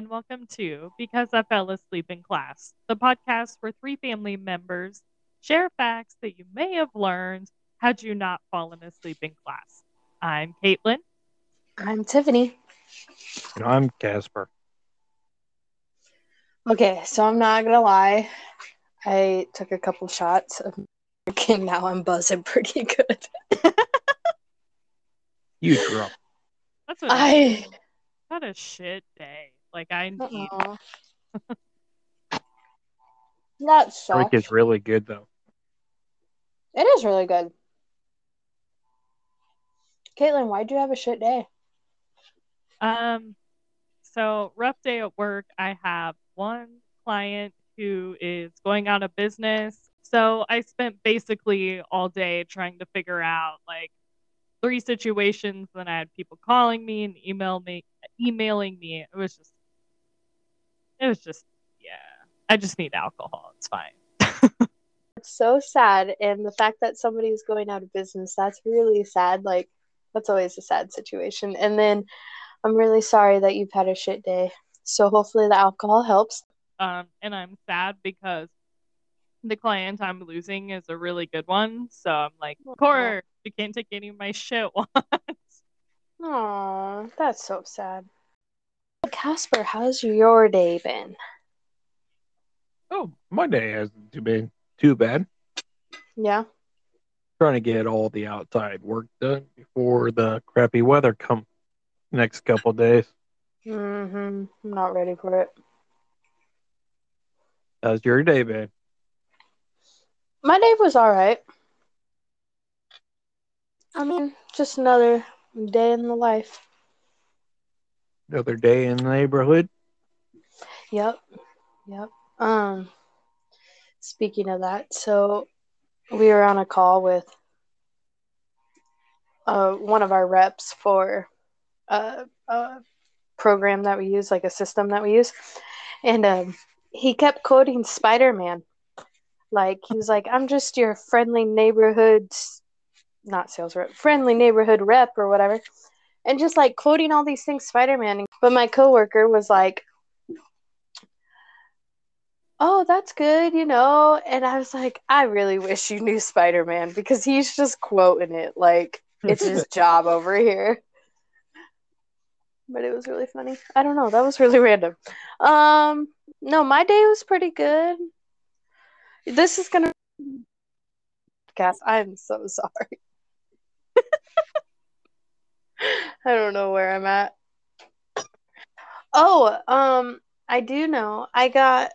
and welcome to Because I Fell Asleep in Class, the podcast where three family members share facts that you may have learned had you not fallen asleep in class. I'm Caitlin. I'm Tiffany. And I'm Casper. Okay, so I'm not gonna lie. I took a couple shots of and now I'm buzzing pretty good. You drunk. That's what I had a shit day. Like I need uh-uh. that Drink sucks. is really good though. It is really good. Caitlin, why'd you have a shit day? Um, so rough day at work. I have one client who is going out of business. So I spent basically all day trying to figure out like three situations. Then I had people calling me and email me, emailing me. It was just, it was just, yeah. I just need alcohol. It's fine. It's so sad, and the fact that somebody's going out of business, that's really sad. Like, that's always a sad situation. And then I'm really sorry that you've had a shit day. So hopefully the alcohol helps. Um, and I'm sad because the client I'm losing is a really good one. So I'm like, of course, you can't take any of my shit once. Aw, that's so sad. Casper, how's your day been? Oh, my day hasn't been too bad. Yeah. Trying to get all the outside work done before the crappy weather come next couple days. Mm-hmm. I'm not ready for it. How's your day been? My day was all right. I mean, just another day in the life. Another day in the neighborhood? Yep. Yep. Um speaking of that, so we were on a call with uh one of our reps for a, a program that we use, like a system that we use. And um he kept quoting Spider-Man. Like he was like, I'm just your friendly neighborhood not sales rep, friendly neighborhood rep or whatever. And just like quoting all these things Spider-Man. But my coworker was like, oh, that's good, you know. And I was like, I really wish you knew Spider Man because he's just quoting it like it's his job over here. But it was really funny. I don't know. That was really random. Um, no, my day was pretty good. This is gonna. Cass, I'm so sorry. I don't know where I'm at. Oh, um, I do know. I got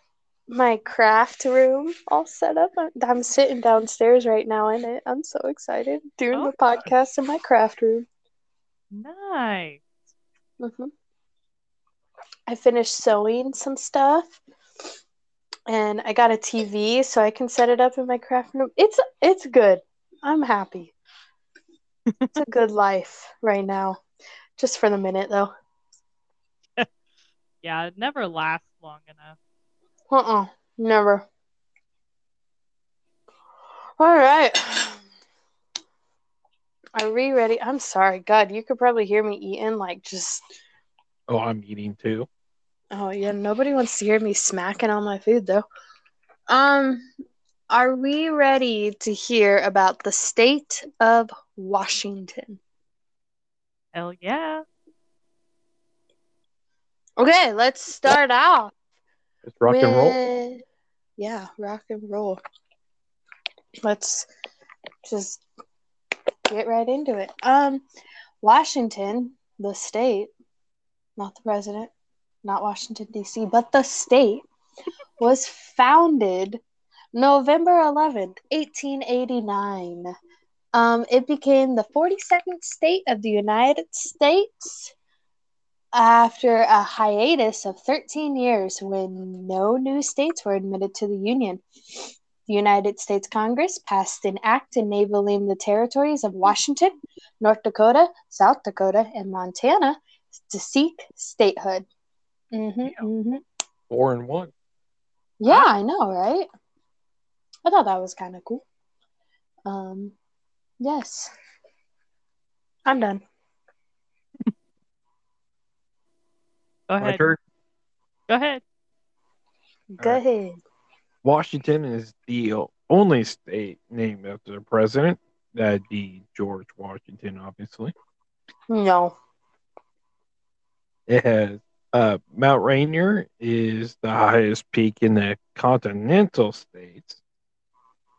my craft room all set up. I'm, sitting downstairs right now in it. I'm so excited doing Oh, the podcast in my craft room. Nice. hmm I finished sewing some stuff, and I got a TV so I can set it up in my craft room. It's it's good. I'm happy. It's a good life right now. Just for the minute though. Yeah, it never lasts long enough. Uh-uh. Never. All right. Are we ready? I'm sorry. God, you could probably hear me eating like just Oh, I'm eating too. Oh yeah, nobody wants to hear me smacking on my food though. Um are we ready to hear about the state of Washington? Hell yeah. Okay, let's start out. It's rock and roll. Yeah, rock and roll. Let's just get right into it. Um, Washington, the state, not the president, not Washington D.C., but the state, was founded November 11th, 1889. Um, it became the 42nd state of the United States after a hiatus of 13 years when no new states were admitted to the Union. The United States Congress passed an act enabling the territories of Washington, North Dakota, South Dakota, and Montana to seek statehood. hmm hmm Four and one. Yeah, I know, right? I thought that was kind of cool. Um, yes. I'm done. Go My ahead. turn. Go ahead. Go Alright. ahead. Washington is the only state named after the president. That'd be George Washington, obviously. No. It has uh, Mount Rainier is the highest peak in the continental states,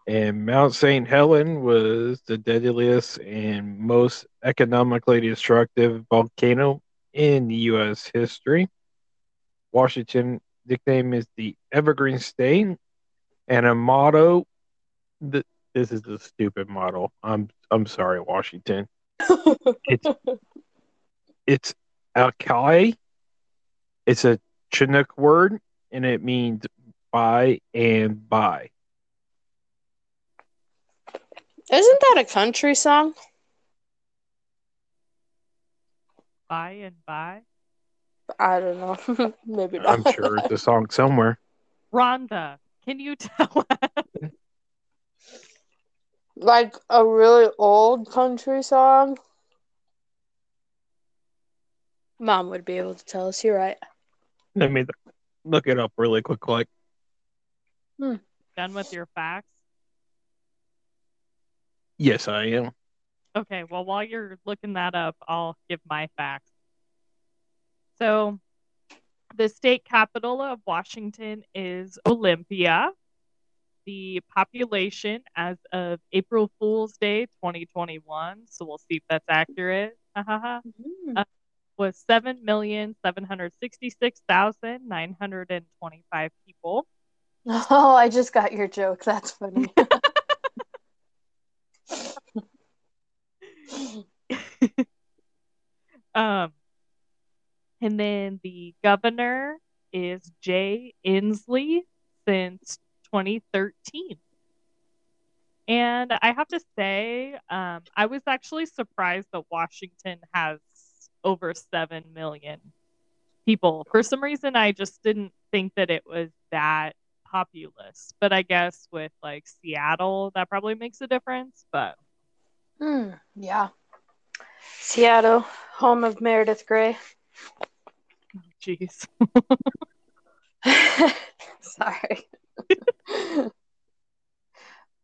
and Mount St. Helen was the deadliest and most economically destructive volcano in U.S. history. Washington nickname is the Evergreen State, and a motto. Th- this is a stupid motto. I'm I'm sorry, Washington. It's it's Alki. It's a Chinook word, and it means by and by. Isn't that a country song? By and by. I don't know. Maybe not. I'm sure it's a song somewhere. Rhonda, can you tell us? like a really old country song. Mom would be able to tell us. You're right. Let me look it up really quick. Like, Done with your facts? Yes, I am. Okay, well, while you're looking that up, I'll give my facts. So, the state capital of Washington is Olympia. The population as of April Fool's Day 2021, so we'll see if that's accurate, hahaha, Mm. was 7,766,925 people. Oh, I just got your joke. That's funny. Um, and then the governor is Jay Inslee since 2013. And I have to say, um, I was actually surprised that Washington has over 7 million people. For some reason, I just didn't think that it was that populous. But I guess with like Seattle, that probably makes a difference. But Hmm, yeah. Seattle, home of Meredith Grey. jeez. Sorry.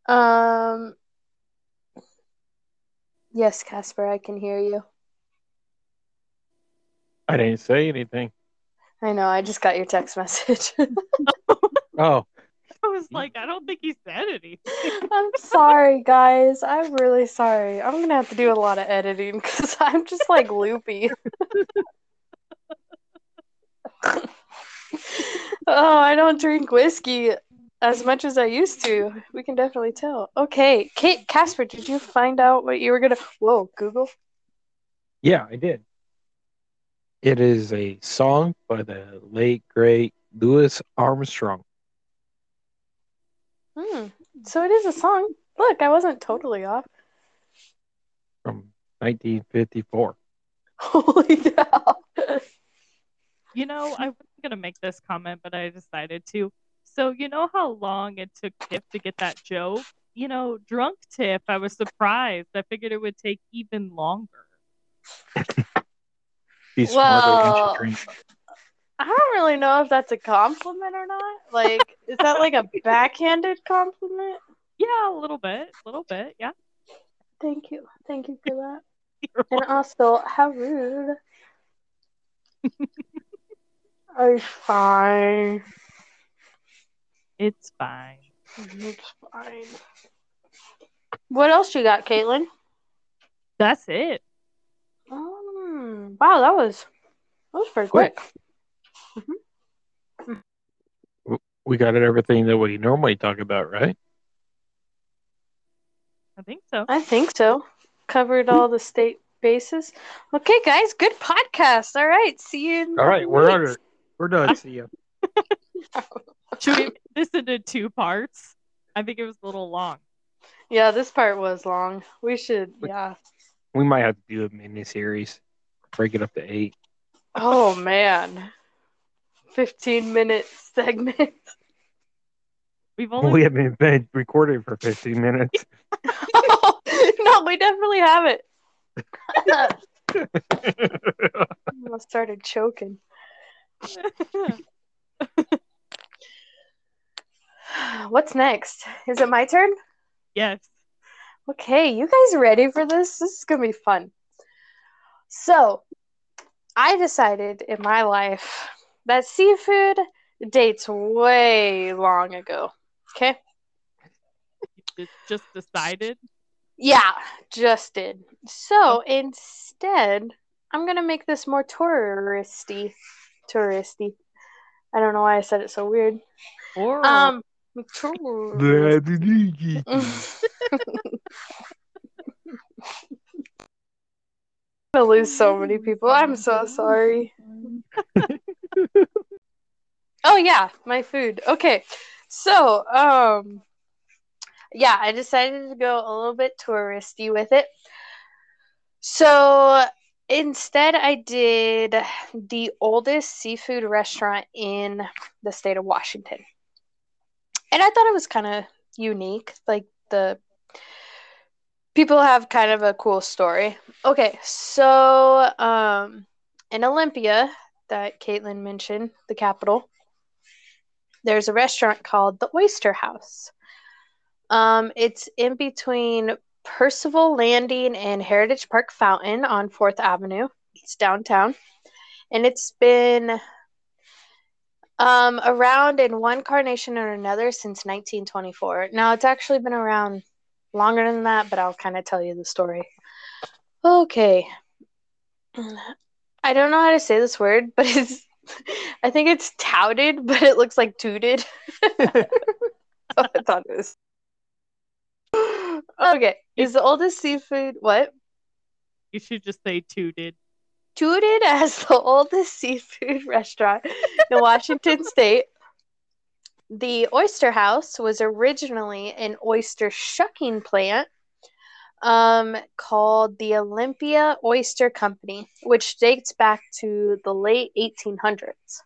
um. Yes, Casper, I can hear you. I didn't say anything. I know. I just got your text message. Oh, I was like, I don't think he said anything. I'm sorry, guys. I'm really sorry. I'm gonna have to do a lot of editing because I'm just like loopy. oh, I don't drink whiskey as much as I used to. We can definitely tell. Okay, Kate Casper, did you find out what you were gonna? Whoa, Google. yeah, I did. It is a song by the late great Louis Armstrong. Hmm. So it is a song. Look, I wasn't totally off. from 1954. Holy cow! You know, I wasn't gonna make this comment, but I decided to. So you know how long it took Tiff to get that joke? You know, drunk Tiff, I was surprised. I figured it would take even longer. Be smarter than Well- she drink. I don't really know if that's a compliment or not. Like, is that like a backhanded compliment? Yeah, a little bit, a little bit. Yeah. Thank you. Thank you for that. You're And also, how rude. I'm fine. It's fine. It's fine. What else you got, Caitlin? That's it. Um, wow, that was that was pretty quick. Mm-hmm. We got everything that we normally talk about, right? I think so. I think so. Covered all the state bases. Okay, guys, good podcast. All right, see you. In All right, we're couple on weeks. it. We're done. See you. Should we make this into two parts? I think it was a little long. Yeah, this part was long. We should, yeah. We might have to do a mini series. Break it up to eight. Oh man, fifteen minute segment. We've only We haven't been recording for 15 minutes. no, we definitely haven't. I almost started choking. What's next? Is it my turn? Yes. Okay, you guys ready for this? This is gonna be fun. So, I decided in my life that seafood dates way long ago. Okay? You just decided. Yeah, just did. So instead, I'm gonna make this more touristy. Touristy. I don't know why I said it so weird. Or Um, I'm gonna lose so many people. I'm so sorry. Oh yeah, my food. Okay. So, um yeah, I decided to go a little bit touristy with it. So, instead I did the oldest seafood restaurant in the state of Washington. And I thought it was kind of unique. Like the people have kind of a cool story. Okay, so um in Olympia that Caitlin mentioned, the capital, there's a restaurant called the Oyster House. Um, it's in between Percival Landing and Heritage Park Fountain on Fourth Avenue. It's downtown, and it's been um, around in one carnation or another since 1924. Now it's actually been around longer than that, but I'll kind of tell you the story. Okay. I don't know how to say this word, but it's I think it's touted, but it looks like tooted. I thought it was. Uh, okay, is the oldest seafood what? you should just say tooted. Tooted as the oldest seafood restaurant in Washington State. The Oyster House was originally an oyster shucking plant um, called the Olympia Oyster Company, which dates back to the late 1800s.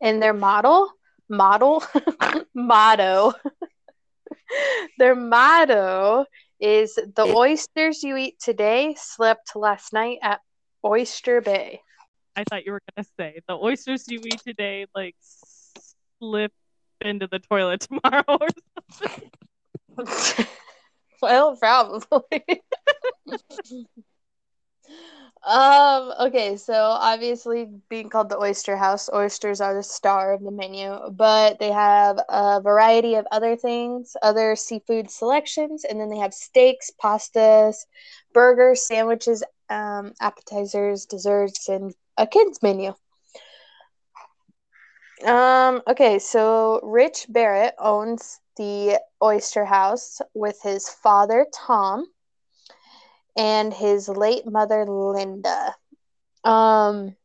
And their model, model, motto, their motto is the oysters you eat today slept last night at Oyster Bay. I thought you were gonna say the oysters you eat today like slip into the toilet tomorrow. Or something. well, probably. um, okay, so obviously being called the Oyster House, oysters are the star of the menu, but they have a variety of other things, other seafood selections, and then they have steaks, pastas, burgers, sandwiches, um, appetizers, desserts, and a kids menu. Um, okay, so Rich Barrett owns the Oyster House with his father, Tom, and his late mother, Linda. Um,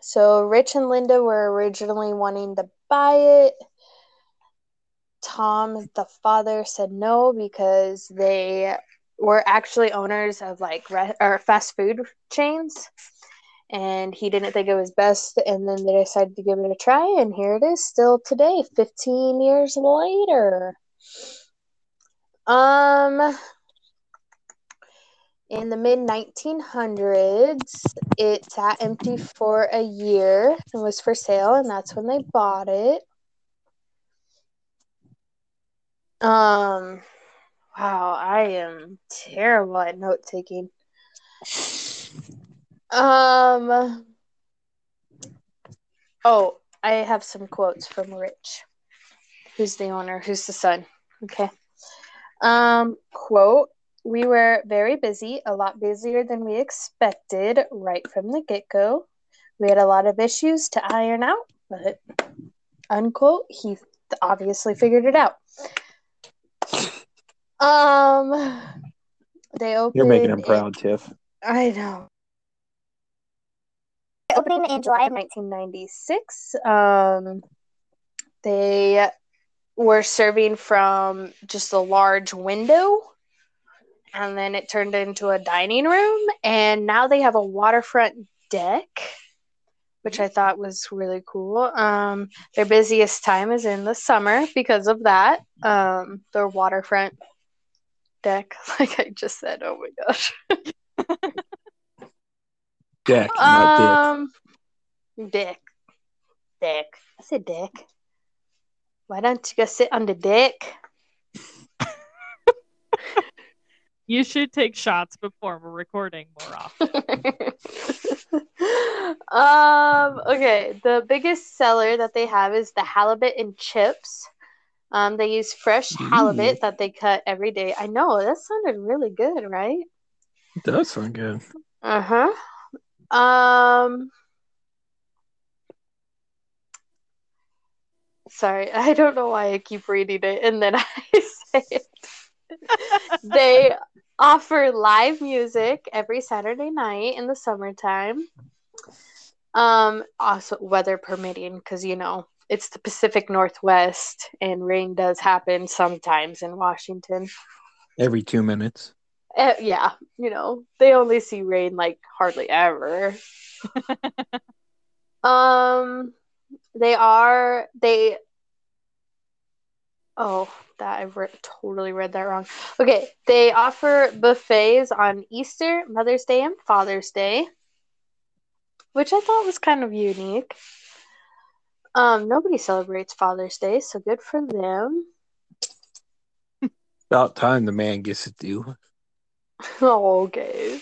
so Rich and Linda were originally wanting to buy it. Tom, the father, said no because they were actually owners of like re- or fast food chains and he didn't think it was best and then they decided to give it a try and here it is still today 15 years later. Um in the mid 1900s it sat empty for a year and was for sale and that's when they bought it. Um wow i am terrible at note taking um. Oh, I have some quotes from Rich, who's the owner, who's the son. Okay. Um. Quote: We were very busy, a lot busier than we expected right from the get go. We had a lot of issues to iron out, but unquote, he obviously figured it out. Um. They opened. You're making him in- proud, Tiff. I know. Opening in July of 1996, um, they were serving from just a large window, and then it turned into a dining room, and now they have a waterfront deck, which I thought was really cool. Um, their busiest time is in the summer because of that. Um, their waterfront deck, like I just said. Oh my gosh. Deck, not Um, dick, dick. I said dick. Why don't you go sit on the dick? You should take shots before we're recording more often. um. Okay. The biggest seller that they have is the halibut and chips. Um. They use fresh halibut that they cut every day. I know that sounded really good, right? It does sound good. Uh huh. Um. Sorry, I don't know why I keep reading it and then I say it. they offer live music every Saturday night in the summertime. Um, also weather permitting, because you know it's the Pacific Northwest and rain does happen sometimes in Washington. Every two minutes. Uh, yeah, you know they only see rain like hardly ever. um, they are they. Oh, that I re- totally read that wrong. Okay, they offer buffets on Easter, Mother's Day, and Father's Day, which I thought was kind of unique. Um, nobody celebrates Father's Day, so good for them. About time the man gets it due. oh, okay.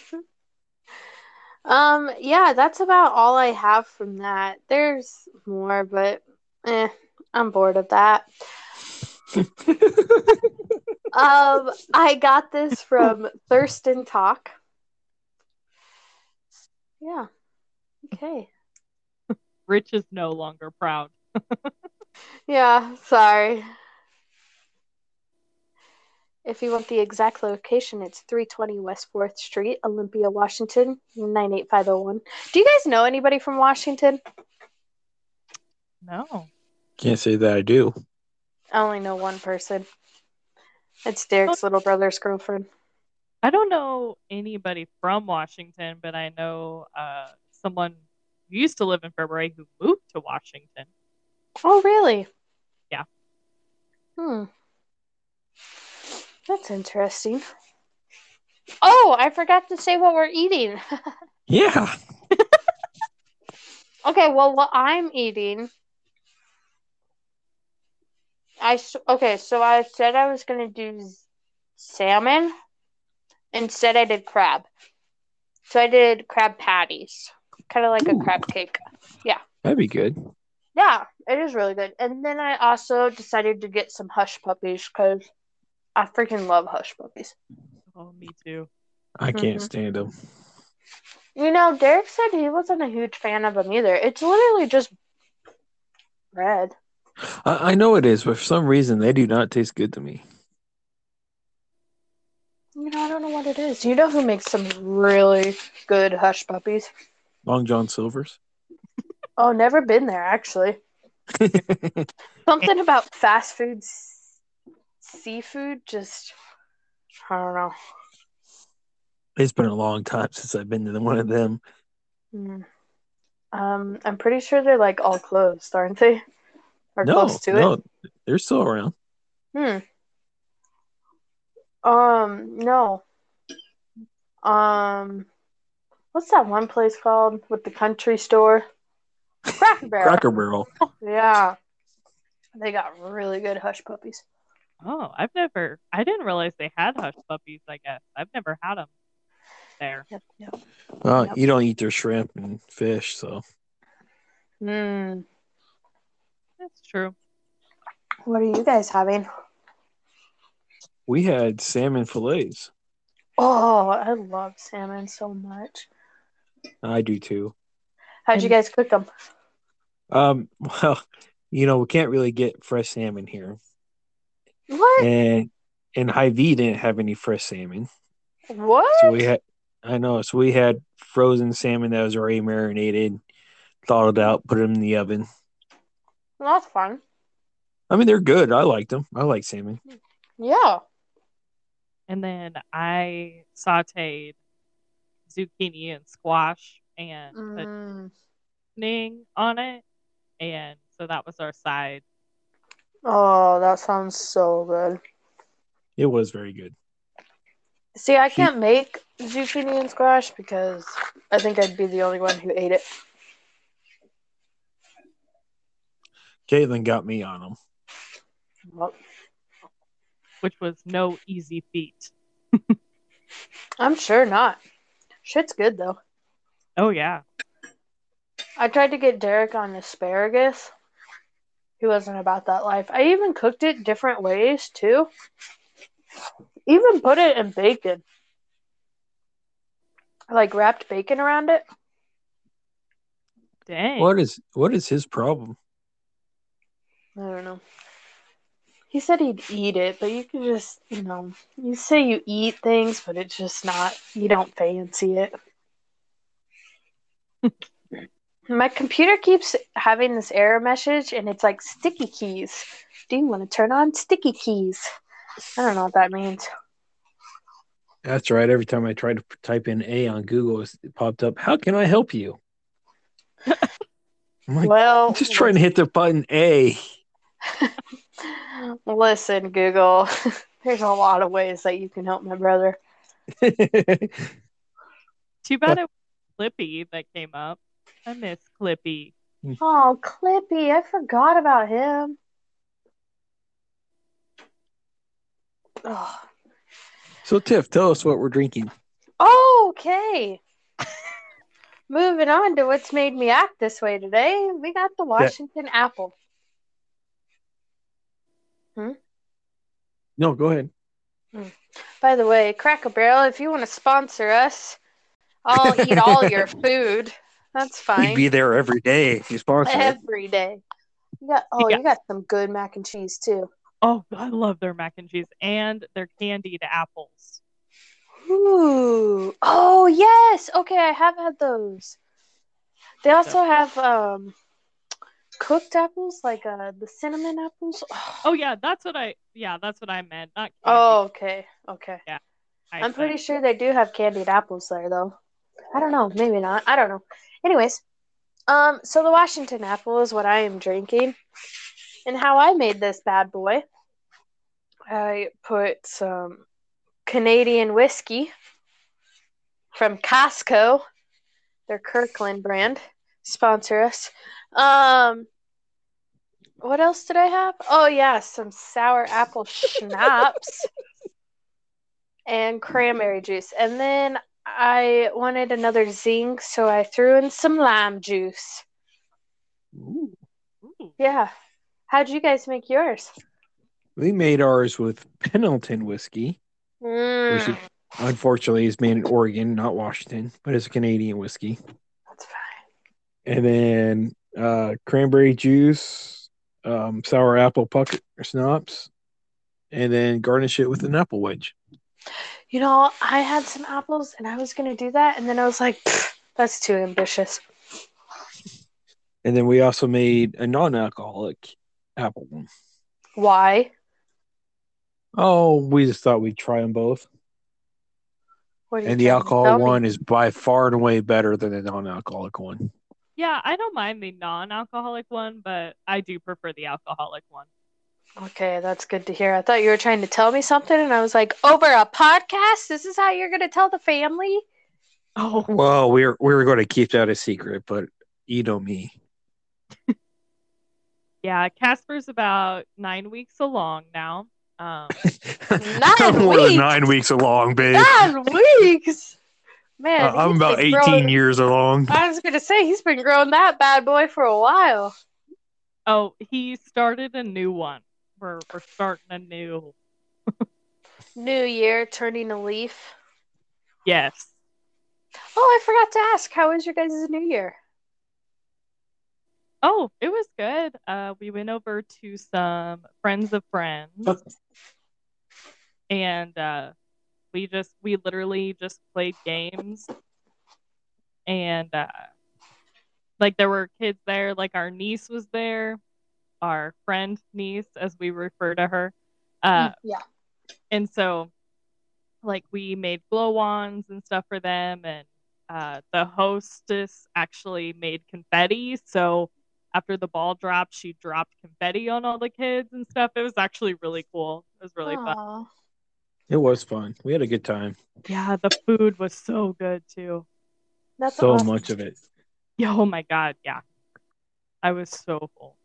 Um, yeah, that's about all I have from that. There's more, but eh, I'm bored of that. um, I got this from Thurston Talk. Yeah. Okay. Rich is no longer proud. Yeah, sorry. If you want the exact location, it's 320 West 4th Street, Olympia, Washington, 98501. Do you guys know anybody from Washington? No. Can't say that I do. I only know one person. It's Derek's little brother's girlfriend. I don't know anybody from Washington, but I know uh, someone who used to live in February who moved to Washington. Oh, really? Yeah. Hmm. That's interesting. Oh, I forgot to say what we're eating. Yeah. okay, well, what I'm eating. I okay, so I said I was gonna do salmon. Instead, I did crab. So I did crab patties, kind of like a crab cake. Yeah. That'd be good. Yeah, it is really good. And then I also decided to get some hush puppies because I freaking love hush puppies. Oh, me too. I can't Mhm. stand them. You know, Derek said he wasn't a huge fan of them either. It's literally just bread. I, I know it is, but for some reason they do not taste good to me. You know, I don't know what it is. You know who makes some really good hush puppies? Long John Silver's. Oh, never been there actually. Something about fast food s- seafood just I don't know. it's been a long time since I've been to one of them. Hmm. Um, I'm pretty sure they're like all closed, aren't they? Or no, close to no, it. they're still around. Hmm. Um, no. Um, what's that one place called with the country store? Cracker Barrel. Cracker Barrel. Yeah. They got really good hush puppies. Oh, I've never. I didn't realize they had hush puppies. I guess I've never had them there. Yep, yep. Well, Yep. you don't eat their shrimp and fish, so Mm. That's true. What are you guys having? we had salmon fillets. Oh, I love salmon so much. I do too. How'd you guys cook them? Um, well, you know, we can't really get fresh salmon here, What? and and Hy-Vee didn't have any fresh salmon, What? so we had. I know, so we had frozen salmon that was already marinated, thawed it out, put it in the oven. Well, that's fun. I mean, they're good. I like them. I like salmon. Yeah. And then I sauteed zucchini and squash and put Mm. seasoning on it, and so that was our side. Oh, that sounds so good. It was very good. See, I can't make zucchini and squash because I think I'd be the only one who ate it. Caitlin got me on them. Well, which was no easy feat. I'm sure not. Shit's good though. Oh yeah. I tried to get Derek on asparagus. He wasn't about that life. I even cooked it different ways too. Even put it in bacon. I like wrapped bacon around it. Dang. What is what is his problem? I don't know. He said he'd eat it, but you could just, you know, you say you eat things, but it's just not, you don't fancy it. My computer keeps having this error message and it's like sticky keys. Do you want to turn on sticky keys? I don't know what that means. That's right. Every time I tried to type in A on Google, it popped up. How can I help you? I'm like, Well, I'm just trying to hit the button A. listen, Google. There's a lot of ways that you can help my brother. Too bad uh, it was Clippy that came up. I miss Clippy. Oh, Clippy, I forgot about him. Oh. so, Tiff, tell us what we're drinking. Okay. Moving on to what's made me act this way today, we got the Washington apple. Hmm? No, go ahead. By the way, Cracker Barrel, if you want to sponsor us, I'll eat all your food. That's We'd be there every day if you sponsor it. Every day. You got oh, Yeah. you got some good mac and cheese too. Oh, I love their mac and cheese and their candied apples. Ooh. Oh yes. Okay, I have had those. They also have um cooked apples, like uh the cinnamon apples. Oh yeah, that's what I yeah, that's what I meant. Not candy. Oh, okay. Okay. I I'm said- pretty sure they do have candied apples there though. I don't know, maybe not. I don't know. Anyways, um so the Washington apple is what I am drinking. And how I made this bad boy. I put some Canadian whiskey from Costco. Their Kirkland brand. Sponsor us. Um what else did I have? Oh yeah, some sour apple schnapps and cranberry juice. And then I wanted another zinc, so I threw in some lime juice. Ooh. Ooh. Yeah. How'd you guys make yours? We made ours with Pendleton whiskey, Mm, which is, unfortunately is made in Oregon, not Washington, but it's a Canadian whiskey. that's fine. And then uh, cranberry juice, um, sour apple pucker schnapps, and then garnish it with an apple wedge. You know, I had some apples and I was gonna do that, and then I was like, that's too ambitious. And then we also made a non-alcoholic apple one. Why? Oh, we just thought we'd try them both. What are you And the trying to alcohol tell me? one is by far and away better than the non-alcoholic one. Yeah, I don't mind the non-alcoholic one, but I do prefer the alcoholic one. Okay, that's good to hear. I thought you were trying to tell me something, and I was like, over a podcast? This is how you're gonna tell the family? Oh, Well, we were we were going to keep that a secret, but you know me. yeah, Casper's about nine weeks along now. Um, Nine More than weeks? nine weeks along, babe. Nine weeks, man. Uh, I'm about 18 growing- years along. I was gonna say he's been growing that bad boy for a while. oh, he started a new one. We're we're starting a new. New year, turning a leaf. Yes. Oh, I forgot to ask, how was your guys' New Year? Oh, it was good. Uh, we went over to some friends of friends, and uh, we just we literally just played games, and uh, like there were kids there. Like our niece was there, our friend niece, as we refer to her. Uh, yeah. and so like we made glow wands and stuff for them and uh, the hostess actually made confetti so after the ball dropped she dropped confetti on all the kids and stuff it was actually really cool it was really fun It was fun. We had a good time. yeah the food was so good too That's So awesome. much of it. yeah oh my god yeah i was so full but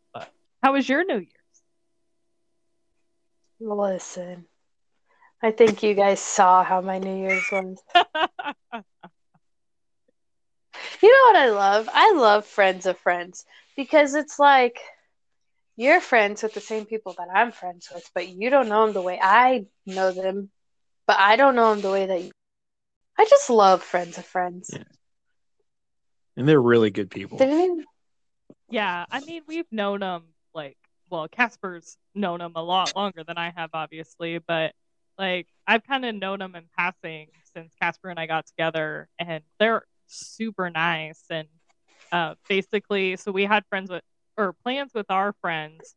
How was your New Year's? Listen, I think you guys saw how my New Year's was. You know what I love? I love friends of friends because it's like you're friends with the same people that I'm friends with, but you don't know them the way I know them, but I don't know them the way that you. I just love friends of friends. Yeah. And they're really good people. Didn't yeah, I mean, we've known him like, well, Casper's known him a lot longer than I have, obviously, but like I've kind of known him in passing since Casper and I got together, and they're super nice. And uh, basically, so we had friends with or plans with our friends,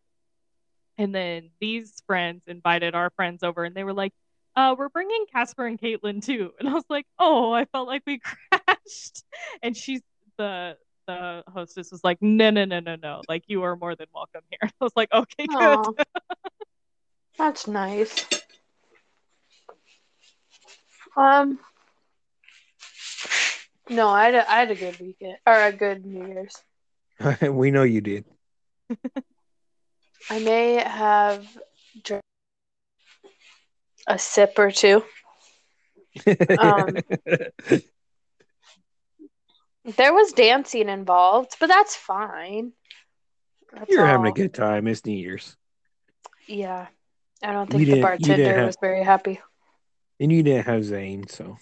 and then these friends invited our friends over, and they were like, uh, "We're bringing Casper and Caitlin too," and I was like, "Oh, I felt like we crashed," and she's the the hostess was like, no, no, no, no, no. Like you are more than welcome here. I was like, okay, good. That's nice. Um, no, I had a, I had a good weekend or a good New Year's. we know you did. I may have drank a sip or two. Um, There was dancing involved, but that's fine. That's You're having a good time. It's New Year's. Yeah, I don't You think the bartender have- was very happy. And you didn't have Zane, so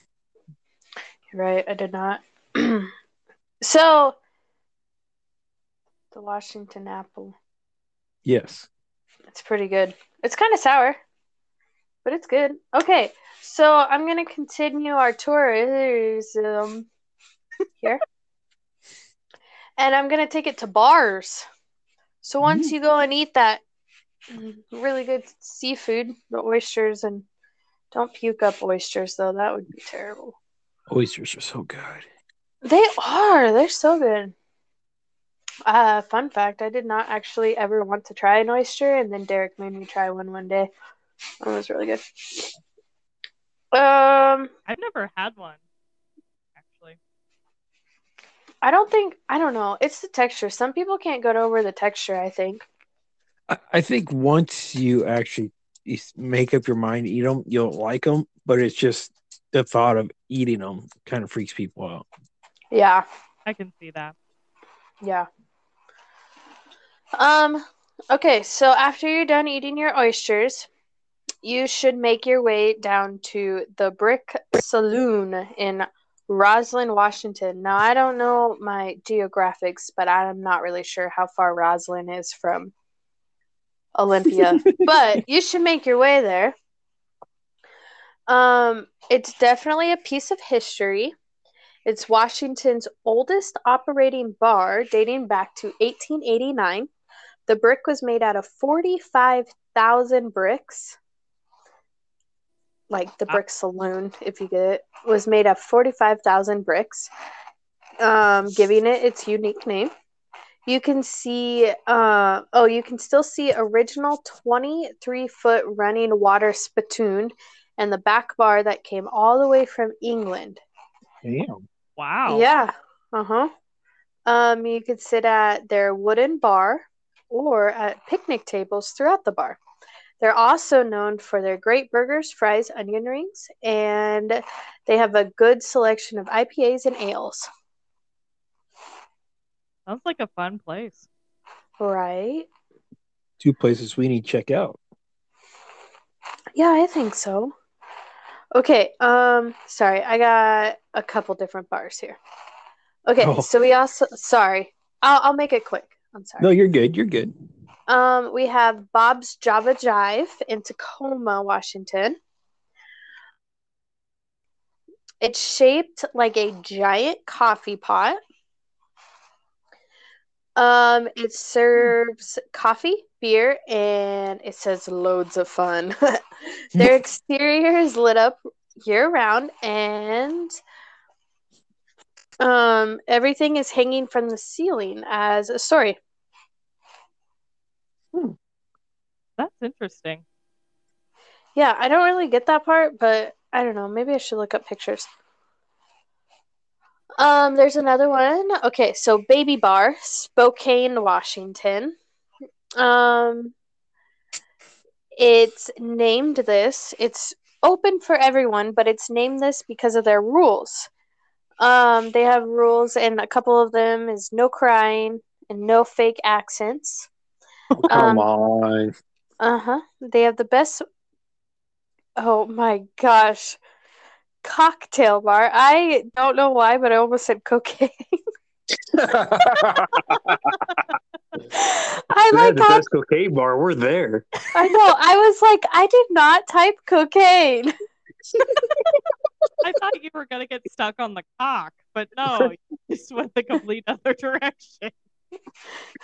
You're right, I did not. so, the Washington apple. yes. It's pretty good. It's kind of sour, but it's good. Okay, so I'm gonna continue our tourism here, and I'm gonna take it to bars. So once you go and eat that mm, really good seafood, the oysters, and don't puke up oysters though. That would be terrible. Oysters are so good. They are. They're so good. Uh, fun fact: I did not actually ever want to try an oyster, and then Derek made me try one one day. It was really good. Um, I've never had one, actually. I don't think I don't know. It's the texture. Some people can't get over the texture. I think. I, I think once you actually make up your mind to eat them, you'll like them. But it's just the thought of eating them kind of freaks people out. Yeah. I can see that. Yeah. Um. Okay. So after you're done eating your oysters, you should make your way down to the Brick Saloon in Roslyn, Washington. Now I don't know my geographics, but I'm not really sure how far Roslyn is from Olympia. but you should make your way there. Um, it's definitely a piece of history. It's Washington's oldest operating bar, dating back to 1889. The brick was made out of 45,000 bricks. Like the Wow. brick saloon, if you get it, was made of 45,000 bricks, um, giving it its unique name. You can see, uh, oh, you can still see original 23 foot running water spittoon and the back bar that came all the way from England. Damn. Wow. Yeah. Uh huh. Um, you could sit at their wooden bar or at picnic tables throughout the bar. They're also known for their great burgers, fries, onion rings, and they have a good selection of IPAs and ales. Sounds like a fun place. Right? Two places we need to check out. Yeah, I think so. Okay, um sorry, I got a couple different bars here. Okay, Oh. so we also sorry. I'll I'll make it quick. I'm sorry. No, you're good. You're good. Um, we have Bob's Java Jive in Tacoma, Washington. It's shaped like a giant coffee pot. Um, it serves coffee, beer, and it says loads of fun. Their exterior is lit up year round, and um, everything is hanging from the ceiling as a story. That's interesting. Yeah, I don't really get that part, but I don't know. Maybe I should look up pictures. Um, there's another one. Okay, so Baby Bar, Spokane, Washington. Um, it's named this. It's open for everyone, but it's named this because of their rules. Um, they have rules, and a couple of them is no crying and no fake accents. Come Um, on. Uh huh. They have the best. Oh my gosh. Cocktail bar. I don't know why, but I almost said cocaine. I We like had the how best cocaine bar. We're there. I know. I was like, I did not type cocaine. I thought you were gonna get stuck on the cock, but no, you just went the complete other direction.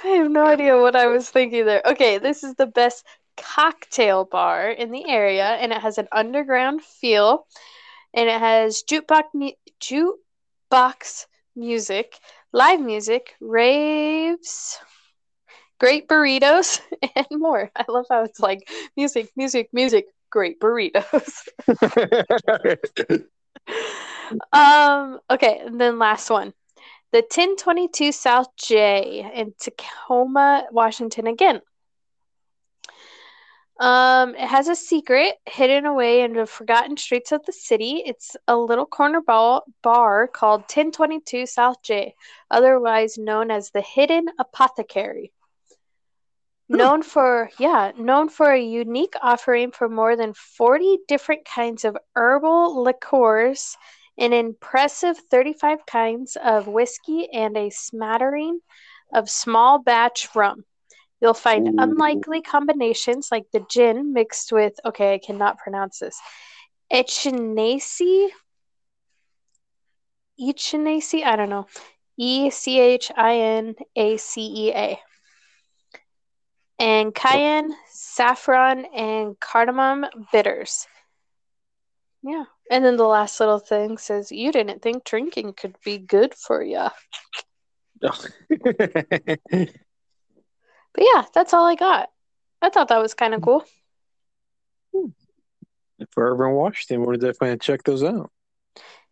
I have no idea what I was thinking there. Okay, this is the best cocktail bar in the area, and it has an underground feel, and it has jukebox mu- jukebox music, live music, raves, great burritos, and more. I love how it's like music, music, music, great burritos. um. Okay, and then last one. The 1022 South J in Tacoma, Washington again. Um, it has a secret hidden away in the forgotten streets of the city. It's a little corner bar, bar called 1022 South J, otherwise known as the Hidden Apothecary. Known for, yeah, known for a unique offering for more than 40 different kinds of herbal liqueurs, an impressive 35 kinds of whiskey, and a smattering of small batch rum. You'll find Ooh. unlikely combinations like the gin mixed with, okay, I cannot pronounce this, Echinacea? Echinacea? I don't know. E C H I N A C E A. And cayenne, saffron, and cardamom bitters. Yeah. And then the last little thing says, You didn't think drinking could be good for you. But yeah, that's all I got. I thought that was kind of cool. if we're ever in Washington, we're definitely check those out.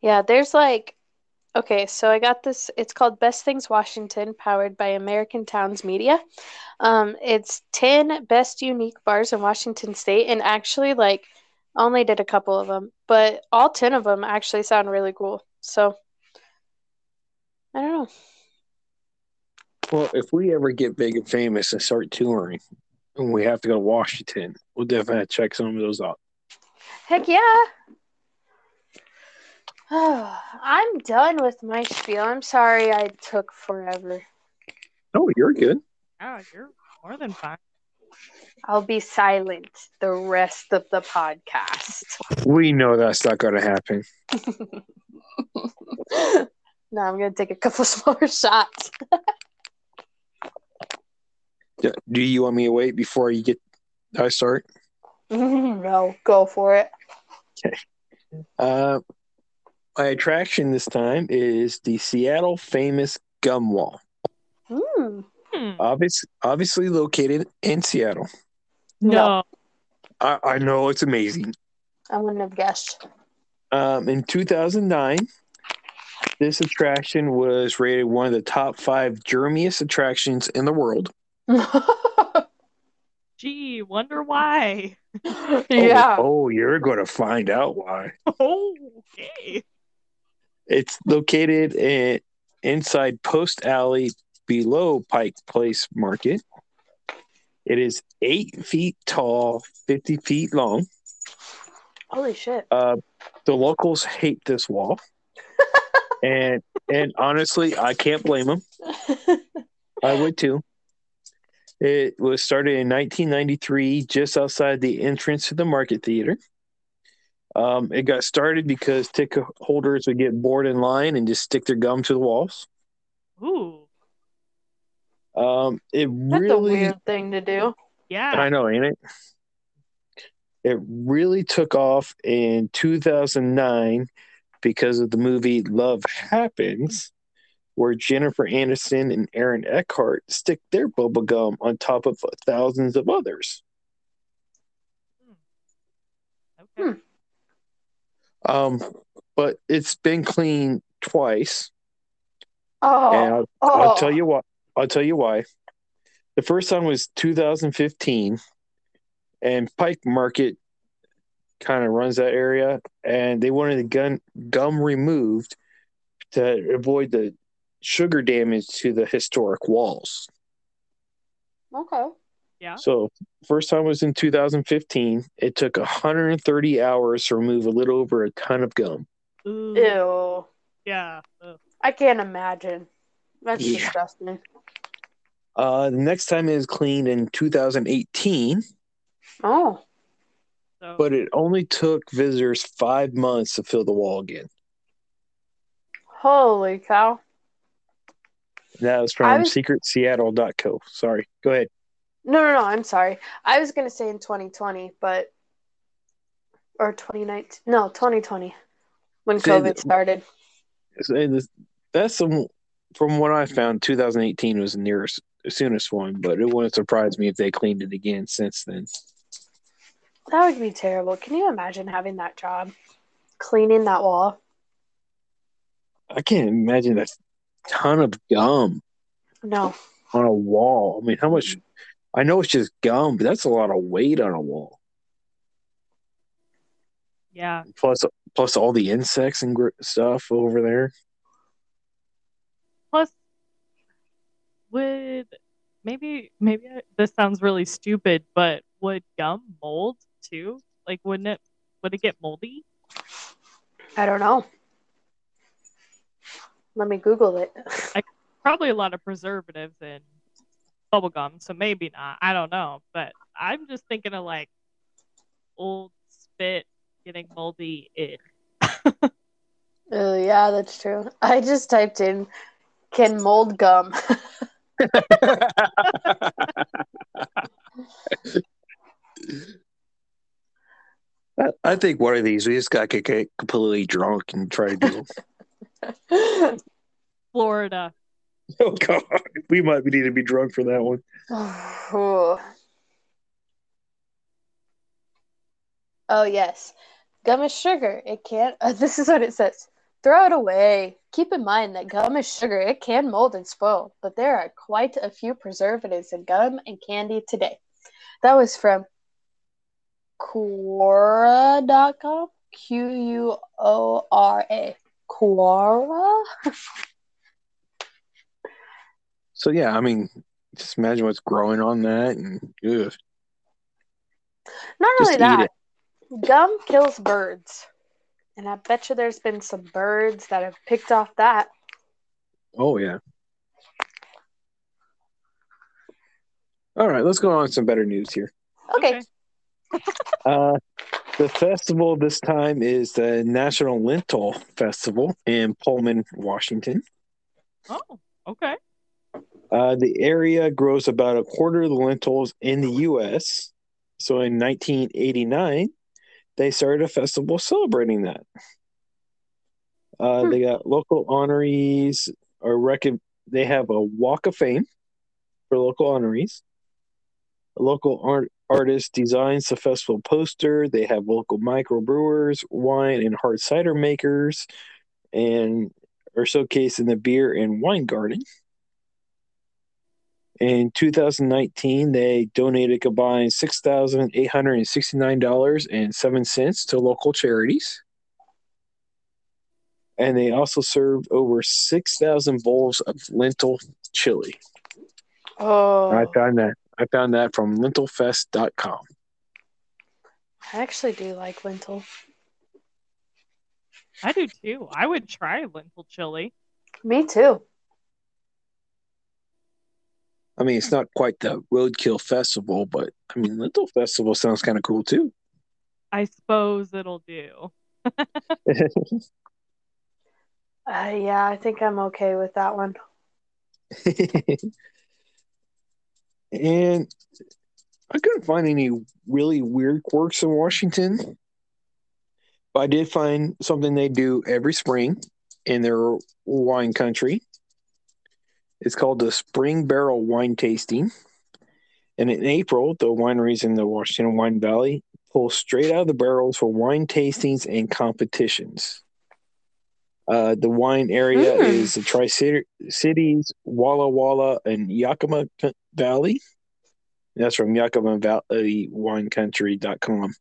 Yeah, there's like, okay, so I got this. It's called Best Things Washington, powered by American Towns Media. Um, it's 10 best unique bars in Washington State, and actually, like, only did a couple of them, but all 10 of them actually sound really cool. So, I don't know. Well, if we ever get big and famous and start touring, and we have to go to Washington, we'll definitely have to check some of those out. Heck yeah. Oh, I'm done with my spiel. I'm sorry I took forever. Oh, you're good. Oh, you're more than fine. I'll be silent the rest of the podcast. We know that's not going to happen. now I'm going to take a couple more shots. Yeah, Do you want me to wait before you get I start? no, go for it. Uh, my attraction this time is the Seattle famous gum wall. Hmm. Obvious, obviously located in Seattle. No. I, I know it's amazing. I wouldn't have guessed. Um, in 2009, this attraction was rated one of the top five germiest attractions in the world. Gee, wonder why. yeah. Oh, oh, you're going to find out why. Oh, okay. It's located in, inside Post Alley below Pike Place Market. It is eight feet tall, 50 feet long. Holy shit. Uh, the locals hate this wall. and and honestly, I can't blame them. I would too. It was started in 1993, just outside the entrance to the Market Theater. Um, it got started because ticket holders would get bored in line and just stick their gum to the walls. Ooh, Um, it That's really, a weird thing to do. yeah. I know, ain't it? It really took off in 2009 because of the movie Love Happens, where Jennifer Aniston and Aaron Eckhart stick their bubble gum on top of thousands of others. Okay. Hmm. Um, but it's been cleaned twice, Oh. and I'll, oh. I'll tell you what. I'll tell you why. the first time was 2015, and Pike Market kind of runs that area, and they wanted the gun gum removed to avoid the sugar damage to the historic walls. Okay. Yeah. So first time was in 2015. It took 130 hours to remove a little over a ton of gum. Ooh, Ew. Yeah. Ugh. I can't imagine. That's Yeah. disgusting. Uh, the next time it was cleaned in 2018, Oh. But it only took visitors five months to fill the wall again. Holy cow. That was from was- secretseattle.co. Sorry. Go ahead. No, no, no. I'm sorry. I was going to say in 2020, but. Or 2019. No, 2020. When COVID th- started. And this- That's some, from what I found, 2018 was the nearest, soonest one, but it wouldn't surprise me if they cleaned it again since then. That would be terrible. Can you imagine having that job? Cleaning that wall? I can't imagine a ton of gum No. on a wall. I mean, how much? I know it's just gum, but that's a lot of weight on a wall. yeah. Plus, plus all the insects and gr- stuff over there. Plus, would maybe maybe I- this sounds really stupid, but would gum mold too? Like, wouldn't it? Would it get moldy? I don't know. Let me Google it. Probably a lot of preservatives in bubble gum, so maybe not. I don't know, but I'm just thinking of like old spit getting moldy. In. Oh, yeah, that's true. I just typed in can mold gum. I, I think one of these we just got to get completely drunk and try to do. them. Florida. oh God, we might need to be drunk for that one. oh, yes. Gum is sugar. It can't. Uh, this is what it says. Throw it away. Keep in mind that gum is sugar. It can mold and spoil, but there are quite a few preservatives in gum and candy today. That was from Quora.com. Q U O R A. Quora? So yeah, I mean, just imagine what's growing on that, and ugh, Not just only that, gum kills birds. And I bet you there's been some birds that have picked off that. Oh yeah. All right, let's go on to some better news here. Okay. Uh, the festival this time is the National Lentil Festival in Pullman, Washington. Oh, okay. Uh, the area grows about a quarter of the lentils in the U.S. So in 1989, they started a festival celebrating that. Uh, Hmm. They got local honorees or recon- They have a Walk of Fame for local honorees. A local art artist designs the festival poster. They have local microbrewers, wine and hard cider makers, and are showcased in the beer and wine garden. In 2019, they donated a combined $6,869.07 to local charities. And they also served over 6,000 bowls of lentil chili. Oh, I found that. I found that from lentilfest.com. I actually do like lentil. I do too. I would try lentil chili. Me too. I mean, it's not quite the Roadkill Festival, but I mean, Lentil Festival sounds kind of cool too. I suppose it'll do. Uh, yeah, I think I'm okay with that one. and I couldn't find any really weird quirks in Washington, but I did find something they do every spring in their wine country. It's called the Spring Barrel Wine Tasting. And in April, the wineries in the Washington Wine Valley pull straight out of the barrels for wine tastings and competitions. Uh, the wine area Hmm. is the Tri Cities, Walla Walla, and Yakima Valley. That's from Yakima Valley Winecountry.com.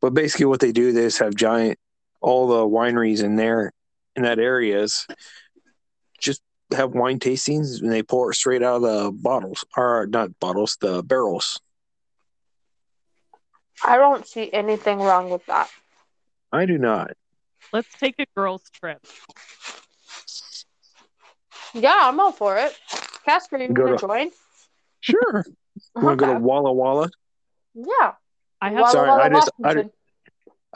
But basically, what they do is have giant, all the wineries in there, in that areas, just have wine tastings and they pour it straight out of the bottles, or not bottles, the barrels. I don't see anything wrong with that. I do not. Let's take a girls' trip. Yeah, I'm all for it. Casper, you Go want to- to join? Sure. You want to go to Walla Walla? Yeah. I have Walla Sorry, Walla, I just- I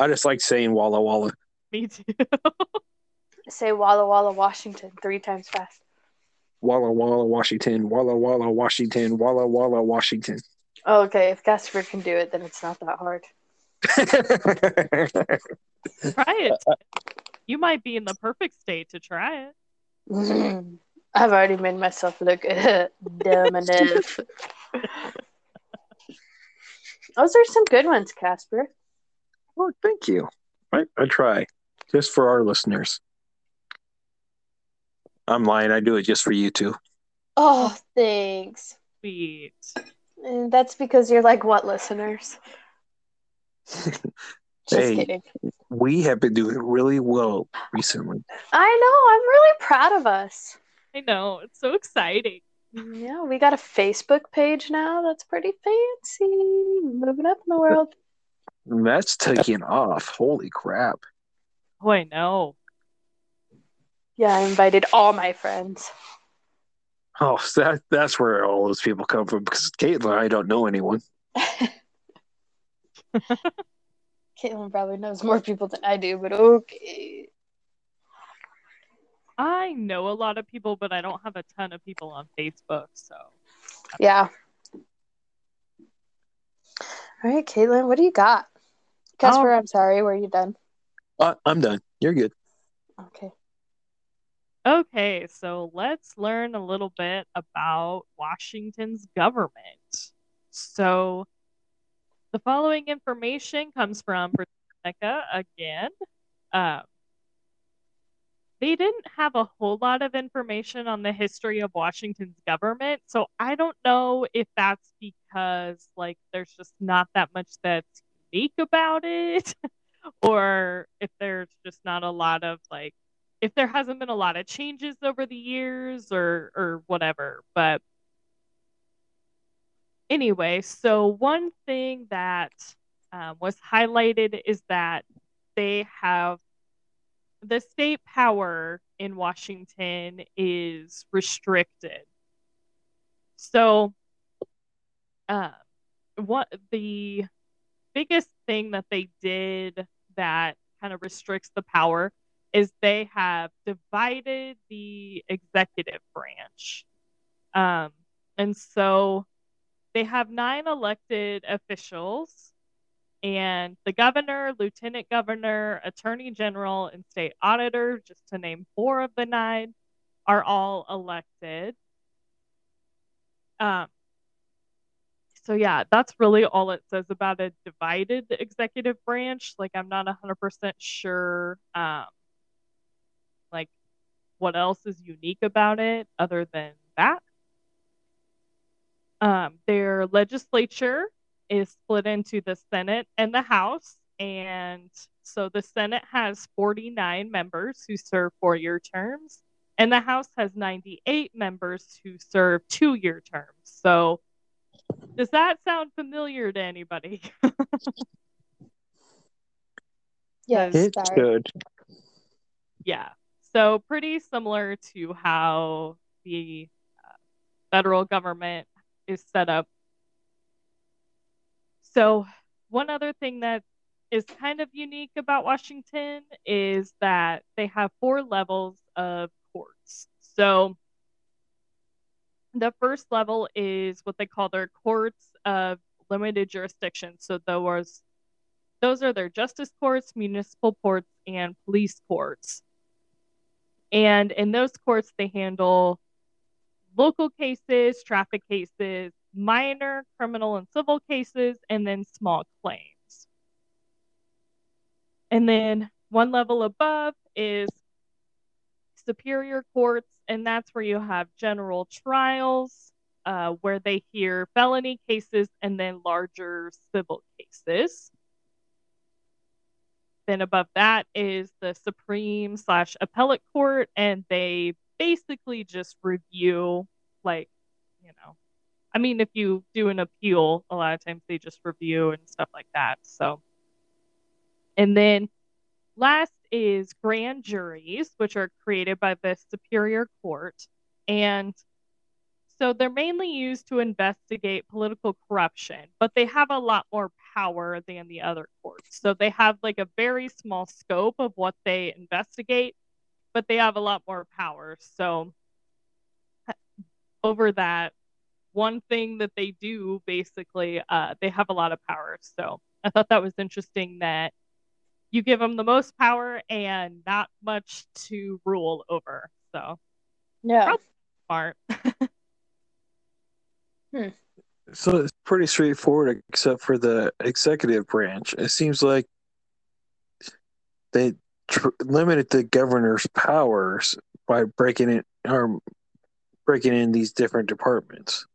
I just like saying Walla Walla. me too. Say Walla Walla, Washington three times fast. Walla Walla, Washington. Walla Walla, Washington. Walla Walla, Washington. Oh, okay, if Casper can do it, then it's not that hard. try it. Uh, uh, you might be in the perfect state to try it. I've already made myself look dumb enough. Those are some good ones, Casper. well, thank you. I, I try just for our listeners. I'm lying. I do it just for you two. Oh, thanks. Sweet. And that's because you're like what listeners? Just Hey. kidding. We have been doing really well recently. I know. I'm really proud of us. I know. It's so exciting. Yeah, we got a Facebook page now. That's pretty fancy. Moving up in the world. That's taking off. Holy crap. Oh, I know. Yeah, I invited all my friends. Oh, so that that's where all those people come from because Kaitlin I don't know anyone. Kaitlin probably knows more people than I do, but okay. I know a lot of people, but I don't have a ton of people on Facebook. So Yeah. All right, Kaitlin, what do you got? Casper, Um, I'm sorry. Were you done? Uh, I'm done. You're good. Okay. Okay, so let's learn a little bit about Washington's government. So, the following information comes from Britannica again. Um, they didn't have a whole lot of information on the history of Washington's government, so I don't know if that's because like there's just not that much that's unique about it, or if there's just not a lot of like if there hasn't been a lot of changes over the years or or whatever but anyway so one thing that um, was highlighted is that they have the state power in washington is restricted. So uh, what the biggest thing that they did that kind of restricts the power is they have divided the executive branch. Um, and so they have nine elected officials, and the governor, lieutenant governor, attorney general, and state auditor, just to name four of the nine, are all elected. Um, so yeah, that's really all it says about a divided executive branch. Like I'm not 100% sure um what else is unique about it other than that. Um, their legislature is split into the Senate and the House. And so the Senate has 49 members who serve four year terms, and the House has 98 members who serve two year terms. So does that sound familiar to anybody? Yes, It sorry. should. Yeah. So pretty similar to how the uh, federal government is set up. So one other thing that is kind of unique about Washington is that they have four levels of courts. So the first level is what they call their courts of limited jurisdiction. So those those are their justice courts, municipal courts, and police courts. And in those courts, they handle local cases, traffic cases, minor criminal and civil cases, and then small claims. And then one level above is superior courts, and that's where you have general trials, uh, where they hear felony cases and then larger civil cases. Then above that is the Supreme slash Appellate Court, and they basically just review, like, you know, I mean, if you do an appeal, a lot of times they just review and stuff like that. So, and then last is grand juries, which are created by the Superior Court. And so they're mainly used to investigate political corruption, but they have a lot more power than the other courts. So they have like a very small scope of what they investigate, but they have a lot more power. So over that one thing that they do, basically, uh, they have a lot of power. So I thought that was interesting that you give them the most power and not much to rule over. So, Yeah. smart. Hmm. So it's pretty straightforward, except for the executive branch. It seems like they tr- limited the governor's powers by breaking it or breaking in these different departments.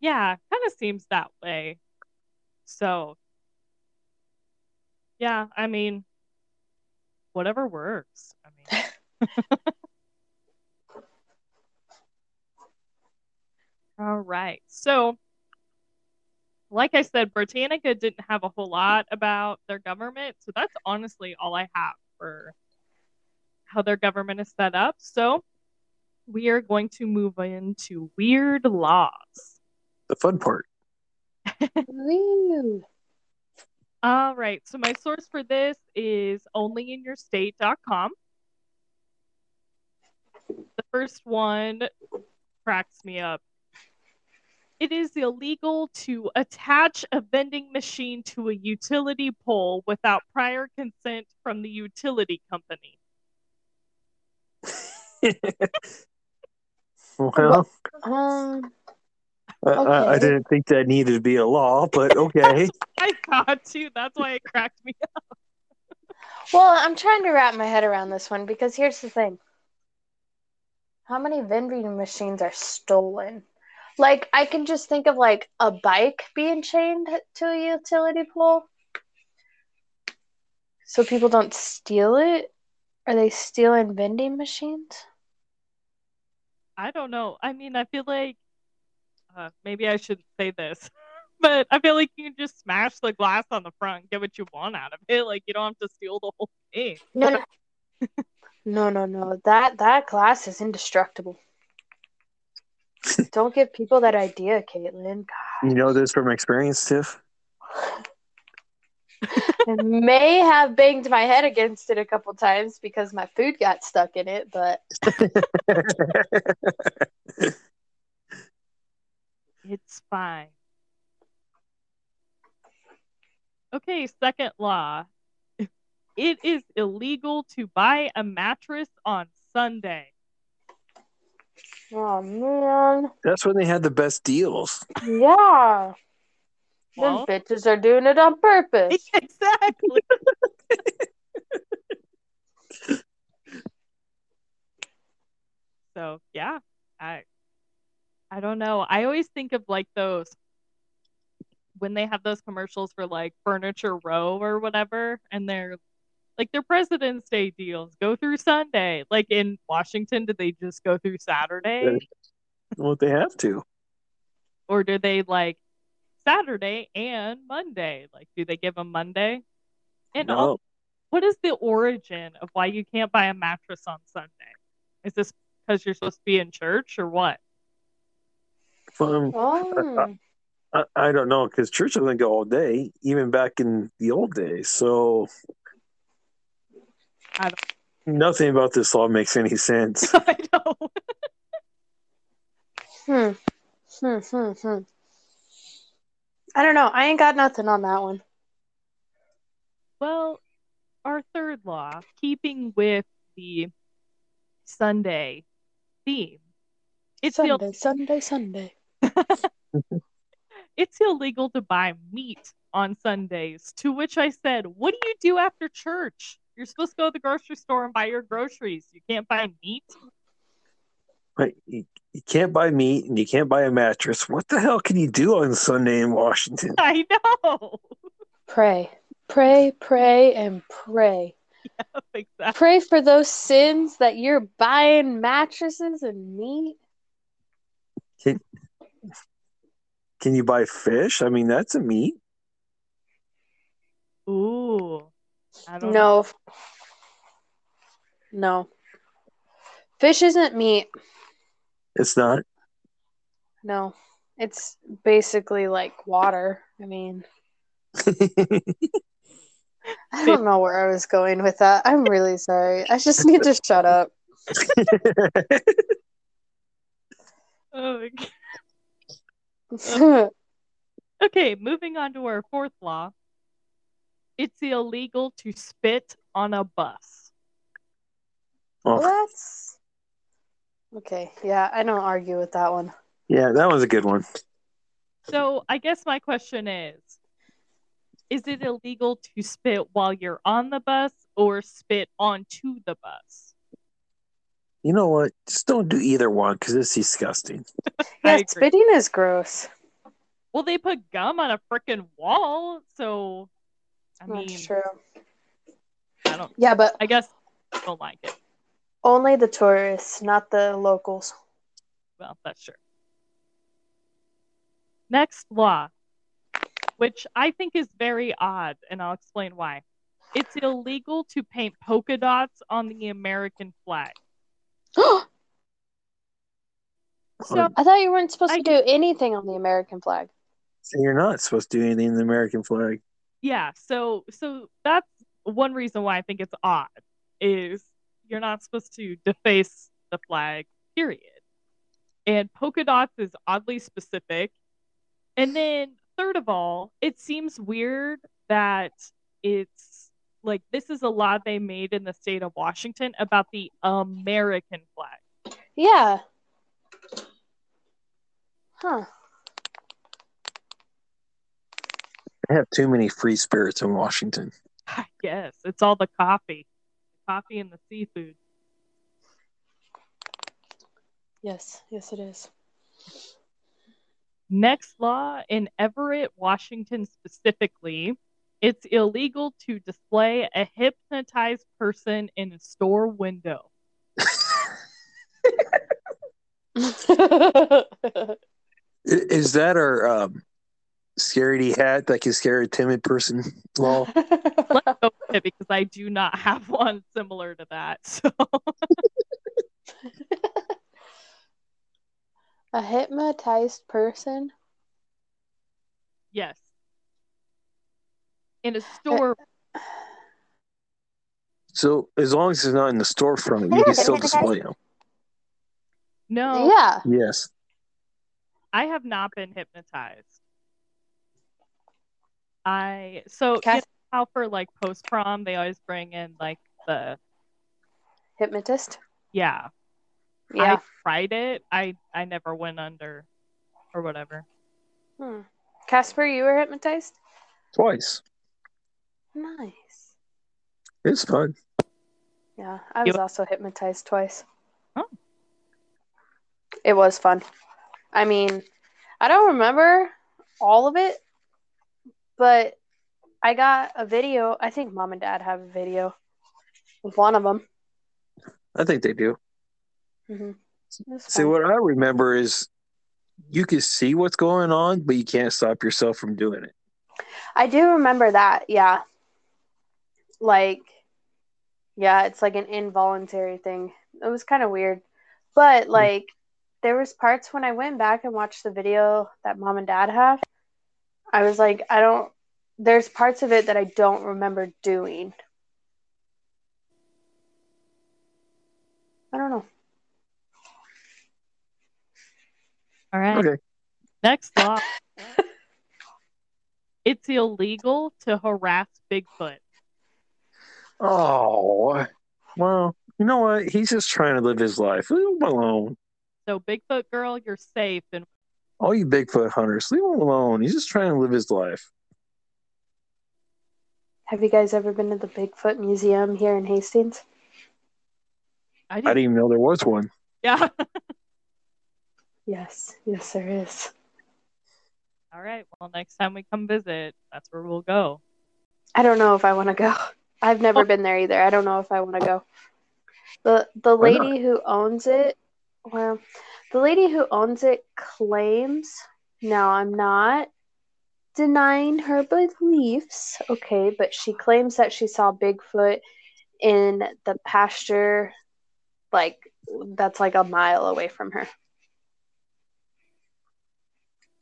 yeah, kind of seems that way. So, yeah, I mean, whatever works. I mean, all right. So, like I said, Britannica didn't have a whole lot about their government. So, that's honestly all I have for how their government is set up. So, we are going to move into weird laws. The fun part. Woo. All right. So my source for this is onlyinyourstate.com. The first one cracks me up. It is illegal to attach a vending machine to a utility pole without prior consent from the utility company. well, Um, I- I, I didn't think that needed to be a law, but okay. I thought too. That's why it cracked me up. well, I'm trying to wrap my head around this one because here's the thing. How many vending machines are stolen? Like, I can just think of like a bike being chained to a utility pole. So people don't steal it? Are they stealing vending machines? I don't know. I mean, I feel like uh, maybe I shouldn't say this, but I feel like you can just smash the glass on the front and get what you want out of it. Like you don't have to steal the whole thing. No, no, no, no, no. That that glass is indestructible. Don't give people that idea, Kaitlin. You know this from experience, Tiff? I may have banged my head against it a couple times because my food got stuck in it, but It's fine. Okay, second law. It is illegal to buy a mattress on Sunday. Oh man, That's when they had the best deals. yeah, Well, them bitches are doing it on purpose. exactly. so yeah, I I don't know. I always think of like those when they have those commercials for like Furniture Row or whatever, and they're like their President's Day deals go through Sunday. Like in Washington, did they just go through Saturday, Well, they have to. or do they like Saturday and Monday? Like, do they give them Monday? And No. also, what is the origin of why you can't buy a mattress on Sunday? Is this because you're supposed to be in church or what? Um, Oh, I, I don't know because church doesn't go all day, even back in the old days. So I nothing about this law makes any sense. I know. hmm, hmm, hmm, hmm. I don't know. I ain't got nothing on that one. Well, our third law, keeping with the Sunday theme, it's Ill- Sunday, Sunday, Sunday. it's illegal to buy meat on Sundays. To which I said, "What do you do after church? You're supposed to go to the grocery store and buy your groceries. You can't buy meat." Right? You, you can't buy meat and you can't buy a mattress. What the hell can you do on Sunday in Washington? I know. Pray, pray, pray, and pray. exactly. Pray for those sins that you're buying mattresses and meat. Can, can you buy fish? I mean, that's a meat. Ooh. I don't know. No. No. Fish isn't meat. It's not. No. It's basically like water. I mean, I don't know where I was going with that. I'm really sorry. I just need to shut up. Oh my God. Okay, moving on to our fourth law. It's illegal to spit on a bus. Oh, that's okay. Yeah, I don't argue with that one. yeah, that was a good one. So I guess my question is Is it illegal to spit while you're on the bus or spit onto the bus? You know what? Just don't do either one because it's disgusting. Yeah, spitting is gross. Well, they put gum on a freaking wall, so I mean, That's true. I don't. Yeah, but I guess I don't like it. only the tourists, not the locals. Well, that's true. Next law, which I think is very odd, and I'll explain why. It's illegal to paint polka dots on the American flag. I So I thought you weren't supposed I to do anything on the American flag. So you're not supposed to do anything in the American flag. Yeah, so so that's one reason why I think it's odd is you're not supposed to deface the flag, period. And polka dots is oddly specific. And then third of all, it seems weird that it's like this is a law they made in the state of Washington about the American flag. Yeah. Huh. They have too many free spirits in Washington. I guess it's all the coffee, coffee and the seafood. Yes, yes, it is. Next law in Everett, Washington specifically, it's illegal to display a hypnotized person in a store window. Is that our um, scaredy hat that can scare a timid person Well, Let's go with it because I do not have one similar to that. So A hypnotized person? yes, in a store. So as long as it's not in the storefront, you can still display them. No, Yeah. Yes. I have not been hypnotized. I so you Cass- know how for like post prom they always bring in like the Hypnotist? yeah Yeah. I tried it. I I never went under or whatever. Hmm. Casper, you were hypnotized? Twice. Nice. It's fun. Yeah, I was You- also hypnotized twice. Oh. It was fun. I mean, I don't remember all of it, but I got a video. I think mom and dad have a video of one of them. I think they do. hmm See, what I remember is you can see what's going on, but you can't stop yourself from doing it. I do remember that. Yeah. Like, yeah, it's like an involuntary thing. It was kind of weird. But like, there was parts when I went back and watched the video that mom and dad have. I was like, I don't. There's parts of it that I don't remember doing. I don't know. All right. Okay. Next law. it's illegal to harass Bigfoot. Oh, well, you know what? He's just trying to live his life. Leave him alone. So Bigfoot girl, you're safe and All you Bigfoot hunters, leave him alone. He's just trying to live his life. Have you guys ever been to the Bigfoot Museum here in Hastings? I I didn't, didn't even know there was one. yeah. Yes, yes, there is. All right. Well, next time we come visit, that's where we'll go. I don't know if I want to go. I've never Oh. been there either. I don't know if I want to go. The the Why not? lady who owns it, well, the lady who owns it claims. Now I'm not denying her beliefs, okay, but she claims that she saw Bigfoot in the pasture, like that's like a mile away from her.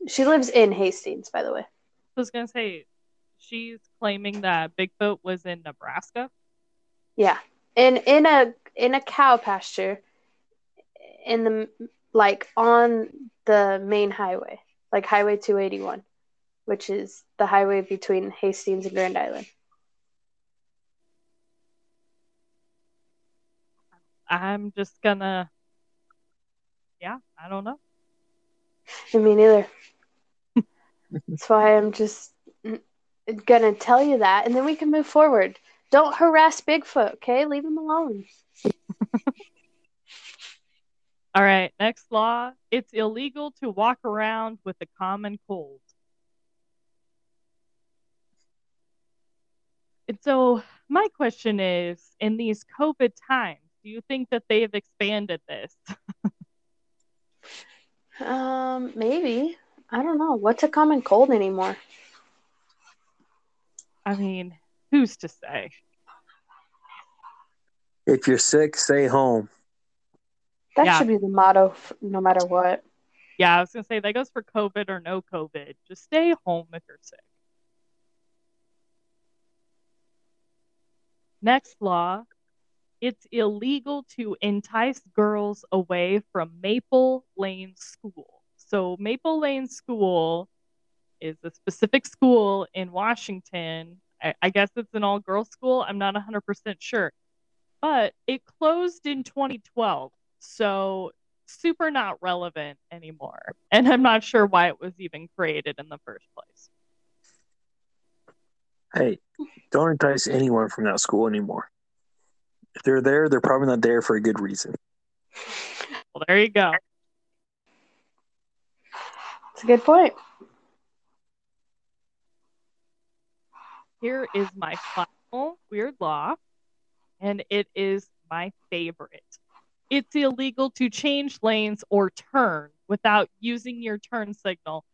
She lives in Hastings, by the way. I was gonna say, she's claiming that Bigfoot was in Nebraska. Yeah, in in a in a cow pasture, in the like on the main highway, like Highway 281, which is the highway between Hastings and Grand Island. I'm just gonna, yeah, I don't know. And me neither. That's why I'm just gonna tell you that, and then we can move forward. Don't harass Bigfoot, okay? Leave him alone. All right, next law. It's illegal to walk around with a common cold. And so, my question is in these COVID times, do you think that they have expanded this? Um, maybe. I don't know. What's a common cold anymore? I mean, who's to say? If you're sick, stay home. That Yeah. should be the motto, f- no matter what. Yeah, I was going to say that goes for COVID or no COVID. Just stay home if you're sick. Next law it's illegal to entice girls away from Maple Lane School. So, Maple Lane School is a specific school in Washington. I, I guess it's an all girls school. I'm not 100% sure. But it closed in 2012. So, super not relevant anymore. And I'm not sure why it was even created in the first place. Hey, don't entice anyone from that school anymore. If they're there, they're probably not there for a good reason. Well, there you go. It's a good point. Here is my final weird law, and it is my favorite. It's illegal to change lanes or turn without using your turn signal.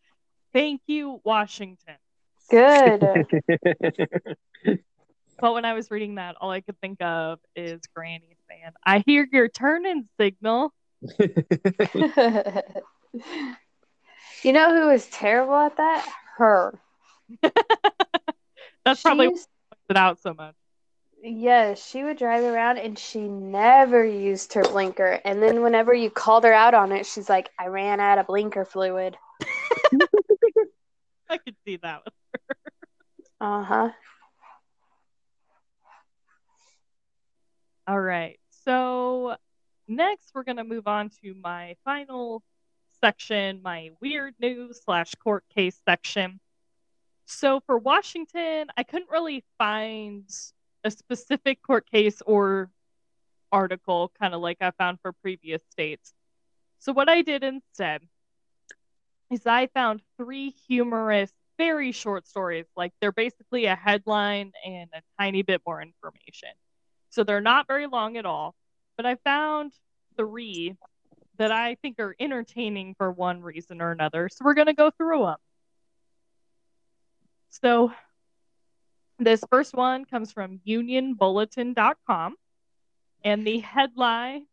Thank you, Washington. Good. But when I was reading that, all I could think of is Granny saying, I hear your turning signal. you know who was terrible at that? Her. That's probably She why used- pointed it out so much. Yes, she would drive around and she never used her blinker. And then whenever you called her out on it, she's like, I ran out of blinker fluid. I could see that. with her. Uh huh. All right. So next, we're going to move on to my final section, my weird news slash court case section. So for Washington, I couldn't really find a specific court case or article, kind of like I found for previous states. So what I did instead is I found three humorous, very short stories. Like they're basically a headline and a tiny bit more information. So they're not very long at all. But I found three that I think are entertaining for one reason or another. So we're going to go through them. So this first one comes from unionbulletin.com. And the headline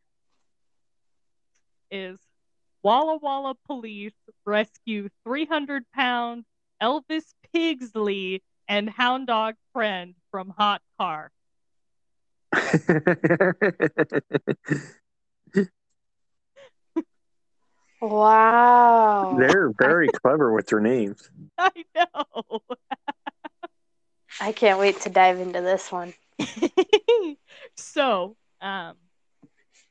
is Walla Walla police rescue 300 pound Elvis Pigsley and hound dog friend from hot car. Wow. they're very clever with their names. I know. I can't wait to dive into this one. so, um,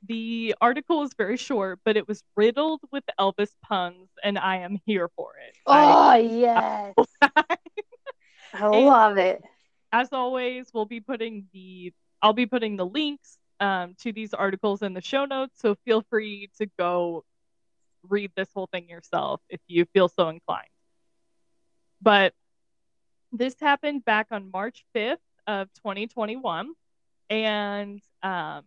the article is very short, but it was riddled with Elvis puns, and I am here for it. I- Oh, yes. I love it. as always, we'll be putting the I'll be putting the links um, to these articles in the show notes, so feel free to go read this whole thing yourself if you feel so inclined. But this happened back on March 5th of 2021. And um,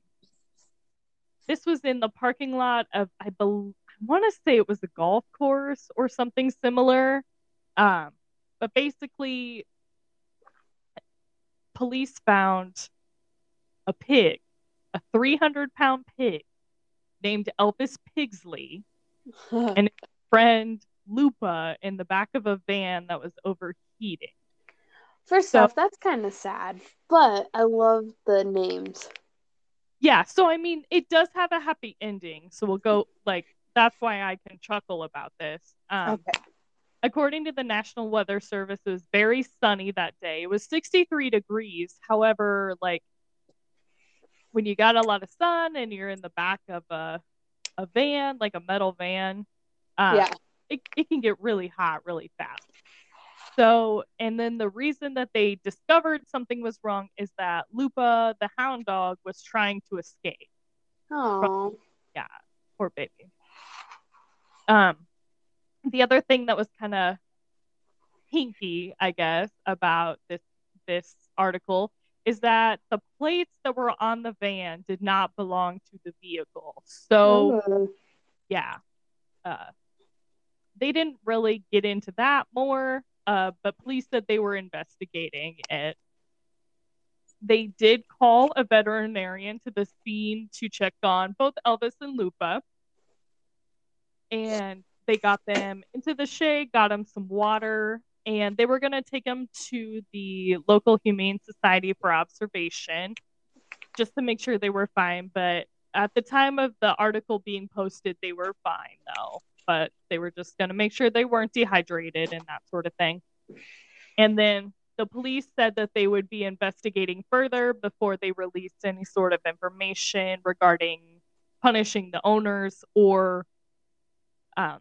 this was in the parking lot of, I believe, I want to say it was a golf course or something similar. Um, but basically, police found a pig, a 300 pound pig named Elvis Pigsley, and his friend Lupa in the back of a van that was overheating. First So- off, that's kind of sad, but I love the names. Yeah, so I mean, it does have a happy ending. So we'll go like that's why I can chuckle about this. Um, Okay. According to the National Weather Service, it was very sunny that day. It was 63 degrees. However, like when you got a lot of sun and you're in the back of a a van, like a metal van, uh, yeah. it, it can get really hot really fast. So, and then the reason that they discovered something was wrong is that Lupa, the hound dog, was trying to escape. Oh. Yeah, poor baby. Um, the other thing that was kind of hinky, I guess, about this this article is that the plates that were on the van did not belong to the vehicle. So Oh. yeah, uh, they didn't really get into that more. Uh, but police said they were investigating it. They did call a veterinarian to the scene to check on both Elvis and Lupa. And they got them into the shade, got them some water, and they were going to take them to the local Humane Society for observation just to make sure they were fine. But at the time of the article being posted, they were fine though. But they were just going to make sure they weren't dehydrated and that sort of thing. And then the police said that they would be investigating further before they released any sort of information regarding punishing the owners or um,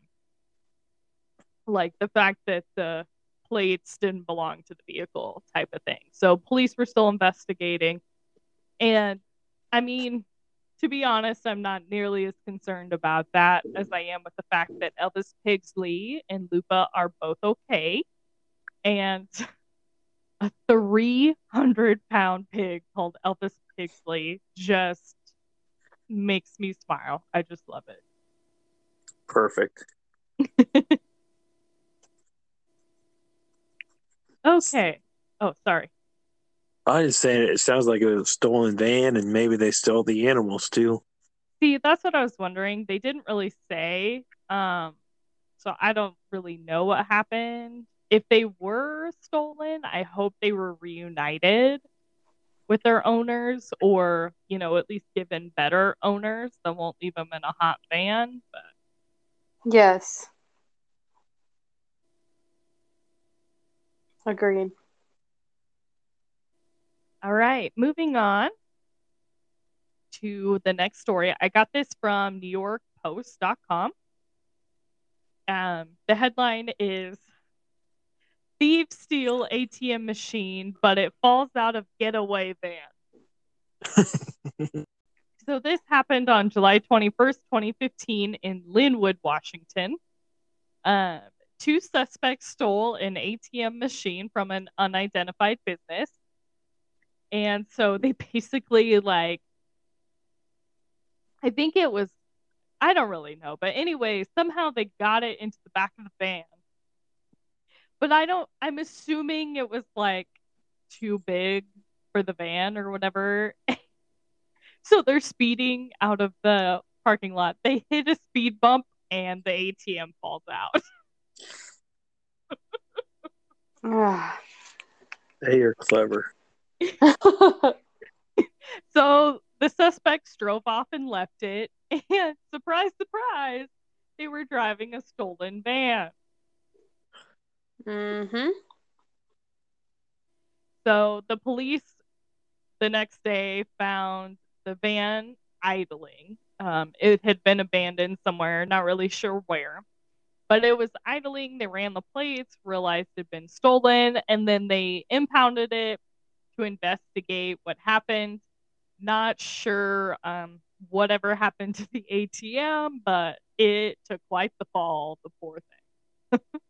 like the fact that the plates didn't belong to the vehicle type of thing. So police were still investigating. And I mean, to be honest, I'm not nearly as concerned about that as I am with the fact that Elvis Pigsley and Lupa are both okay. And a 300 pound pig called Elvis Pigsley just makes me smile. I just love it. Perfect. Okay. Oh, sorry. I just saying it sounds like it was a stolen van, and maybe they stole the animals too. See, that's what I was wondering. They didn't really say. Um, so I don't really know what happened. If they were stolen, I hope they were reunited with their owners or, you know, at least given better owners that won't leave them in a hot van. But Yes. Agreed. All right, moving on to the next story. I got this from NewYorkPost.com. Um, the headline is Thieves steal ATM machine, but it falls out of getaway van. So this happened on July 21st, 2015 in Lynnwood, Washington. Um, two suspects stole an ATM machine from an unidentified business. And so they basically like I think it was I don't really know, but anyway, somehow they got it into the back of the van. But I don't I'm assuming it was like too big for the van or whatever. so they're speeding out of the parking lot. They hit a speed bump and the ATM falls out. Ah. They are clever. So the suspects drove off and left it, and surprise, surprise, they were driving a stolen van. mm-hmm. So the police the next day found the van idling. Um, it had been abandoned somewhere, not really sure where, but it was idling. They ran the plates, realized it had been stolen, and then they impounded it to investigate what happened. Not sure um, whatever happened to the ATM, but it took quite the fall, the poor thing.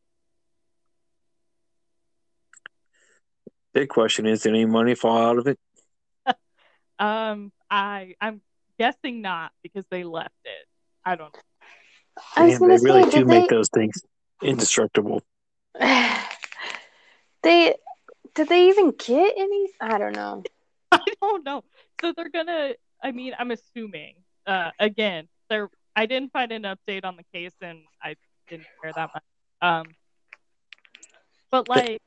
Big question is, did any money fall out of it? Um, I I'm guessing not because they left it. I don't know. I was Damn, gonna they really do did make those things indestructible. they did they even get any? I don't know. I don't know. So they're gonna. I mean, I'm assuming. Uh, again, there. I didn't find an update on the case, and I didn't care that much. Um, but like,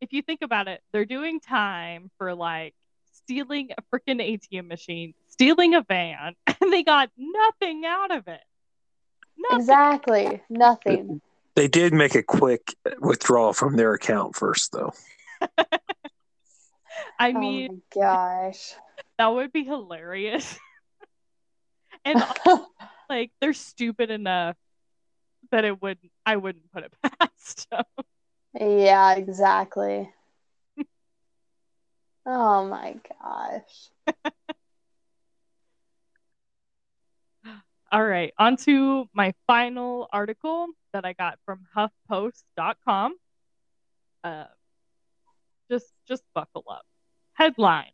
if you think about it, they're doing time for like stealing a freaking ATM machine, stealing a van, and they got nothing out of it. Nothing. Exactly. Nothing. They did make a quick withdrawal from their account first, though. I mean, oh gosh. that would be hilarious. and like, they're stupid enough that it would. I wouldn't put it past. them. yeah, exactly. oh my gosh. All right, on to my final article that I got from HuffPost.com. Uh, just, just buckle up. Headline: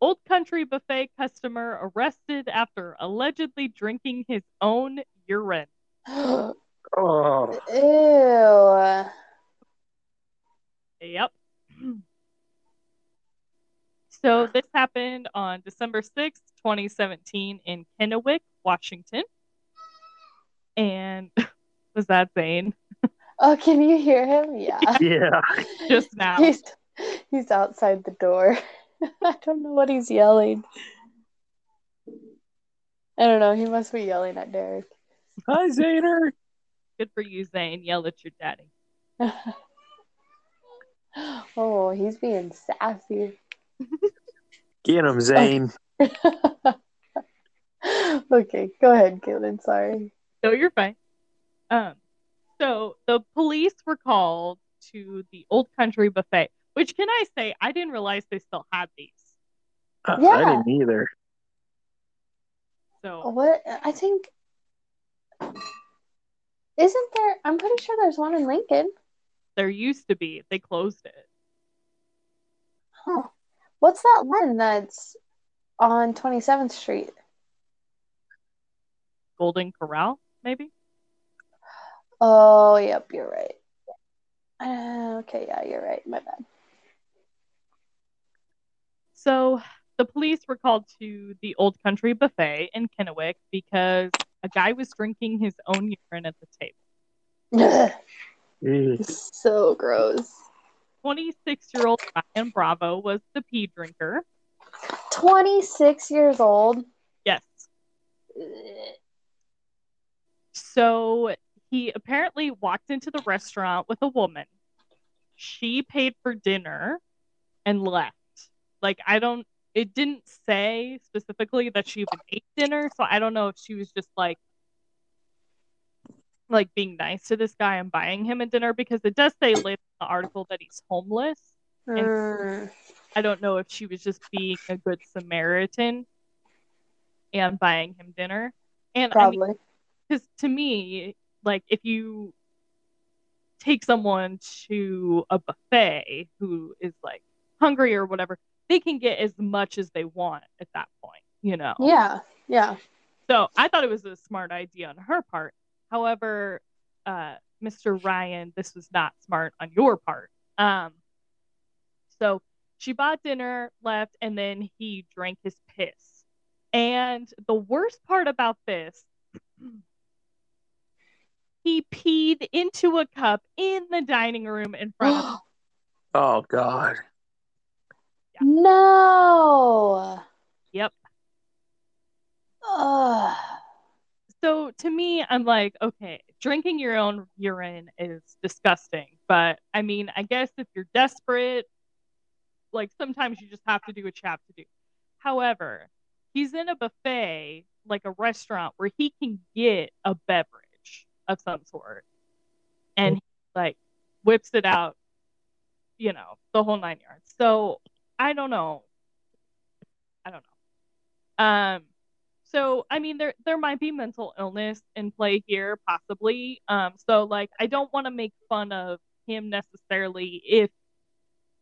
Old Country Buffet customer arrested after allegedly drinking his own urine. Ew. Oh, Yep. So this happened on December 6th, 2017 in Kennewick, Washington. And was that Zane? Oh, can you hear him? Yeah. yeah. Just now. He's he's outside the door. I don't know what he's yelling. I don't know. He must be yelling at Derek. Hi, Zaner. Good for you, Zane. Yell at your daddy. oh, he's being sassy. Get him, Zane. okay, go ahead, Kaitlin. Sorry. No, you're fine. Um, so the police were called to the Old Country Buffet, which can I say, I didn't realize they still had these. I- I Yeah. didn't either. So What? I think. Isn't there? I'm pretty sure there's one in Lincoln. there used to be. They closed it. Huh. What's that one that's on 27th Street? Golden Corral, maybe? Oh, yep, you're right. Uh, okay, yeah, you're right. My bad. So the police were called to the Old Country Buffet in Kennewick because a guy was drinking his own urine at the table. Mm. so gross. 26 year old Ryan Bravo was the pee drinker. 26 years old. Yes. So he apparently walked into the restaurant with a woman. She paid for dinner and left. Like, I don't, it didn't say specifically that she even ate dinner. So I don't know if she was just like, like being nice to this guy and buying him a dinner because it does say later in the article that he's homeless. Mm. I don't know if she was just being a good Samaritan and buying him dinner. And I mean, Probably. because to me, like if you take someone to a buffet who is like hungry or whatever, they can get as much as they want at that point, you know. yeah, yeah. So I thought it was a smart idea on her part. However, uh, Mr. Ryan, this was not smart on your part. Um, so she bought dinner, left, and then he drank his piss. And the worst part about this, he peed into a cup in the dining room in front of Oh, God. no. Yep. Ugh. So to me, I'm like, okay, drinking your own urine is disgusting. But I mean, I guess if you're desperate, like sometimes you just have to do what you have to do. However, he's in a buffet, like a restaurant, where he can get a beverage of some sort. And he, like whips it out, you know, the whole nine yards. So I don't know. I don't know. Um, so I mean there there might be mental illness in play here, possibly. Um, so like I don't want to make fun of him necessarily if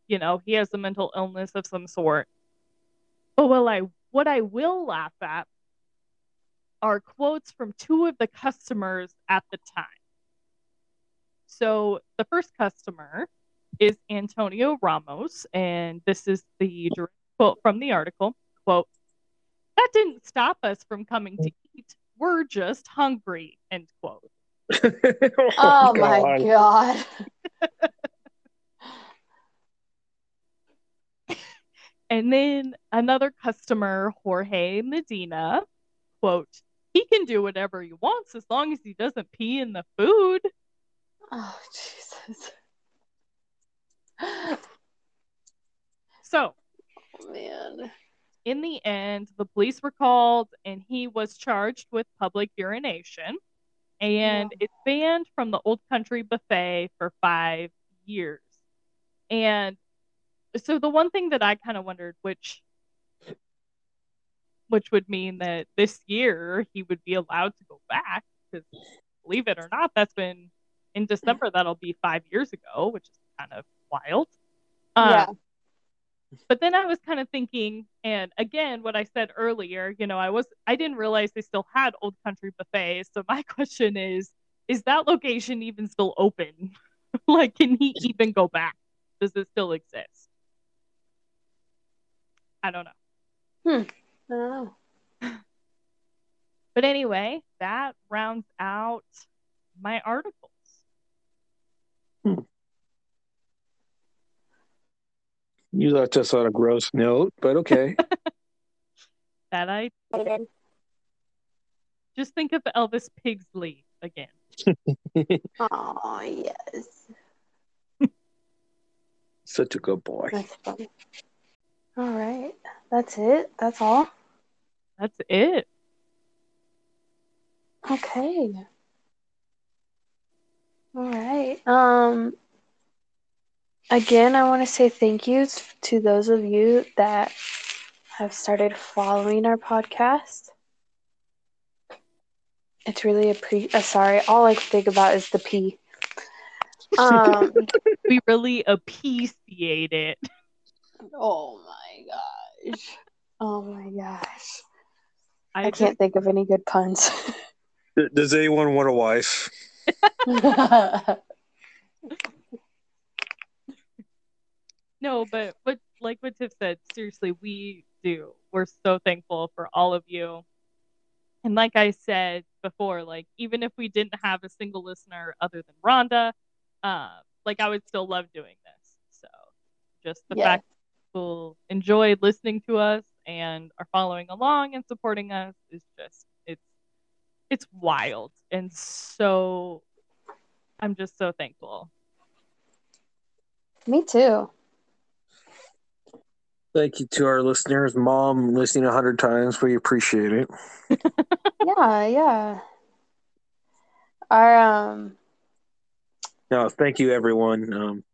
you know he has a mental illness of some sort. But well, I what I will laugh at are quotes from two of the customers at the time. So the first customer is Antonio Ramos, and this is the direct quote from the article. Quote, that didn't stop us from coming to eat. We're just hungry, end quote. Oh, oh, my god. And then another customer, Jorge Medina, quote, he can do whatever he wants as long as he doesn't pee in the food. Oh Jesus. So, Oh, man. in the end, the police were called and he was charged with public urination. And Yeah. it's banned from the Old Country Buffet for five years. And so the one thing that I kind of wondered, which which would mean that this year he would be allowed to go back, because believe it or not, that's been in December, that'll be five years ago, which is kind of wild. Um, yeah. but then I was kind of thinking, and again, what I said earlier, you know, I was I didn't realize they still had Old Country buffets. So my question is, is that location even still open? like, can he even go back? Does it still exist? I don't know. I don't know. But anyway, that rounds out my articles. Hmm. You left us on a gross note, but okay. That I just think of Elvis Pigsley again. Oh yes. Such a good boy. That's funny. All right. That's it. That's all. That's it. Okay. All right. Um again, I want to say thank yous to those of you that have started following our podcast. It's really a pre uh, sorry, all I can think about is the P. Um We really appreciate it. oh my gosh. Oh my gosh. I, I can't think of any good puns. Does anyone want a wife? No, but but like what Tiff said, seriously, we do. We're so thankful for all of you. And like I said before, like even if we didn't have a single listener other than Rhonda, uh, like I would still love doing this. So just the Yeah. fact that people enjoy listening to us and are following along and supporting us is just it's it's wild. And so I'm just so thankful. Me too. Thank you to our listeners. Mom, listening a hundred times. We appreciate it. Yeah, yeah. Our um No, thank you, everyone. Um,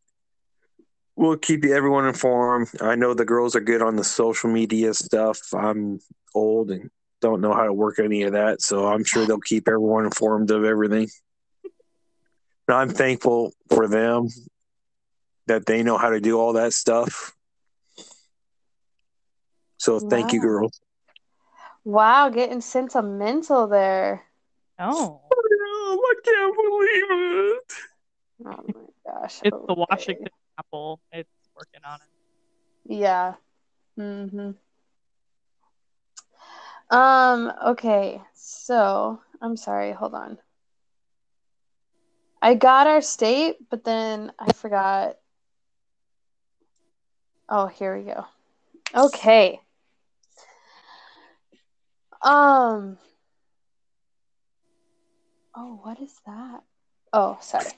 we'll keep you everyone informed. I know the girls are good on the social media stuff. I'm old and don't know how to work any of that, so I'm sure they'll keep everyone informed of everything. And I'm thankful for them that they know how to do all that stuff. So thank you, girls. wow, getting sentimental there. Oh. oh I can't believe it. Oh my gosh. It's the. Washington apple. It's working on it. Yeah. Mm-hmm. Um, okay. So, I'm sorry, hold on. I got our state, but then I forgot. Oh, here we go. Okay. Um Oh, what is that? Oh, sorry.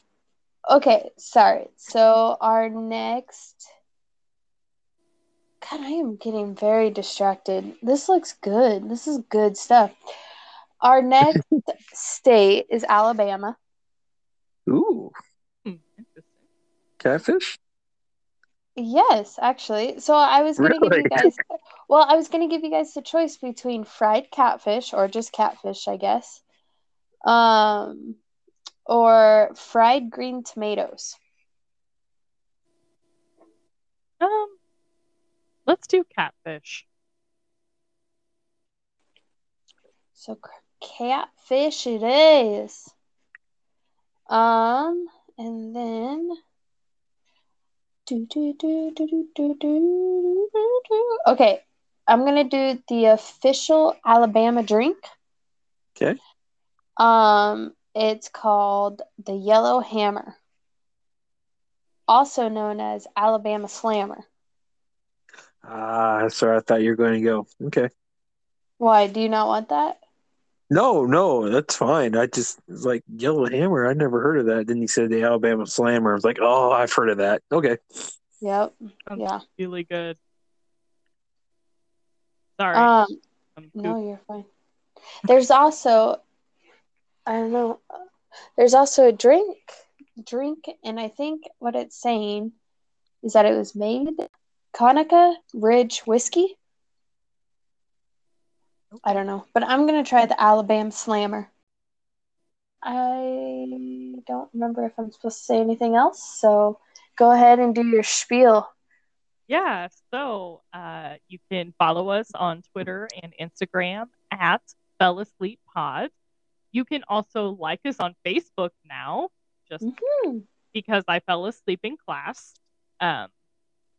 Okay, sorry. So our next God, I am getting very distracted. This looks good. This is good stuff. Our next state is Alabama. Ooh, Hmm, catfish? Yes, actually. So I was gonna give you guys Well, I was gonna give you guys the choice between fried catfish or just catfish, I guess. Um, or fried green tomatoes. Um, let's do catfish. So catfish it is. Um, and then do, do, do, do, do, do, do, do, do. okay, I'm gonna do the official Alabama drink. Okay. Um, it's called the Yellow Hammer, also known as Alabama Slammer. Ah, that's where I thought you were going to go. Okay. Why do you not want that? No, no, that's fine. I just was like Yellow Hammer. I never heard of that. Then you said the Alabama Slammer. I was like, oh, I've heard of that. Okay. Yep. Sounds Yeah. really good. Sorry. Um, No, you're fine. There's also, I don't know, there's also a drink, drink, and I think what it's saying is that it was made Conecuh Ridge whiskey. I don't know, but I'm gonna try the Alabama Slammer. I don't remember if I'm supposed to say anything else, so go ahead and do your spiel. Yeah, so uh, you can follow us on Twitter and Instagram at Fell Asleep Pod. You can also like us on Facebook now, just Mhm. because I fell asleep in class. Um,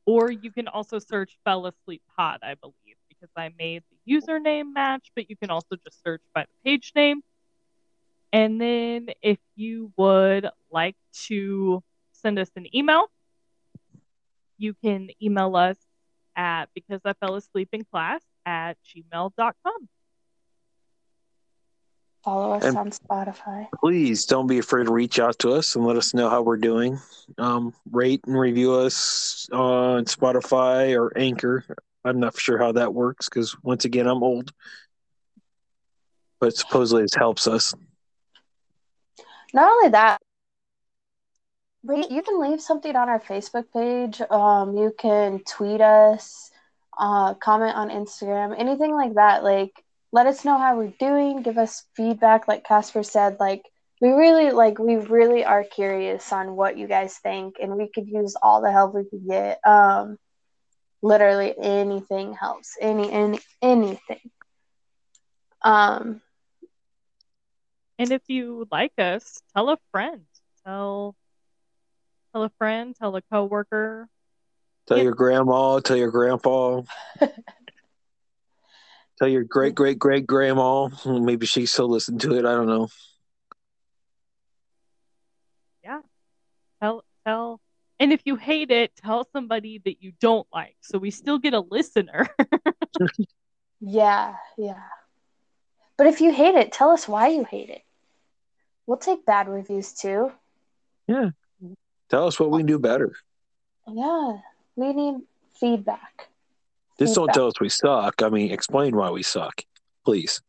or you can also search Fell Asleep Pod, I believe, because I made the username match, but you can also just search by the page name. And then if you would like to send us an email, you can email us at because I fell asleep in class at gmail.com. Follow us And- on Spotify. Please don't be afraid to reach out to us and let us know how we're doing. Um, rate and review us on Spotify or Anchor. I'm not sure how that works because, once again, I'm old. But supposedly it helps us. Not only that, you can leave something on our Facebook page. Um, you can tweet us, uh, comment on Instagram, anything like that. Like, let us know how we're doing. Give us feedback. Like Casper said, like we really like we really are curious on what you guys think, and we could use all the help we could get. Um, literally anything helps. Any any anything. Um, And if you like us, tell a friend. Tell tell a friend, tell a coworker. Tell Yeah. your grandma, tell your grandpa, tell your great great great grandma. Maybe she still listen to it. I don't know. Yeah. Tell tell and if you hate it, tell somebody that you don't like. So we still get a listener. Yeah, yeah. But if you hate it, tell us why you hate it. We'll take bad reviews too. Yeah. Tell us what we can do better. Yeah, we need feedback. Just don't tell us we suck. I mean, explain why we suck, please.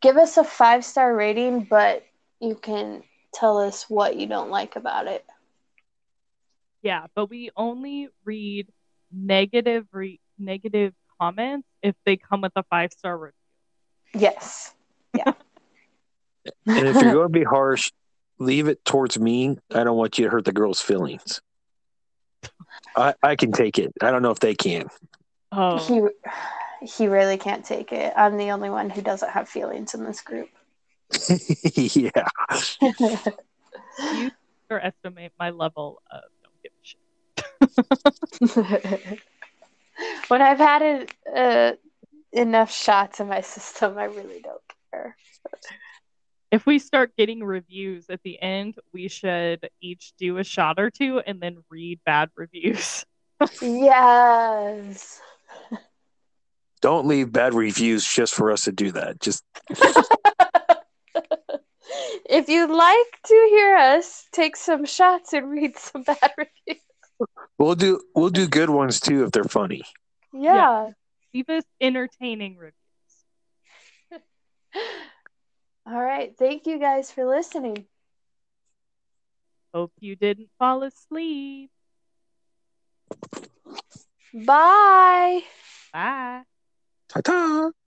Give us a five star rating, but you can tell us what you don't like about it. yeah, but we only read negative re- negative comments if they come with a five star review. Yes. Yeah. and if you're going to be harsh, leave it towards me. I don't want you to hurt the girl's feelings. I, I can take it. I don't know if they can. Oh, He he really can't take it. I'm the only one who doesn't have feelings in this group. yeah. you underestimate my level of don't give a shit. when I've had it, uh, enough shots in my system, I really don't care. If we start getting reviews at the end, we should each do a shot or two and then read bad reviews. Yes. Don't leave bad reviews just for us to do that. Just if you'd like to hear us take some shots and read some bad reviews, we'll do we'll do good ones too if they're funny. yeah. Leave us entertaining reviews. All right. Thank you guys for listening. Hope you didn't fall asleep. Bye. Bye. Ta ta.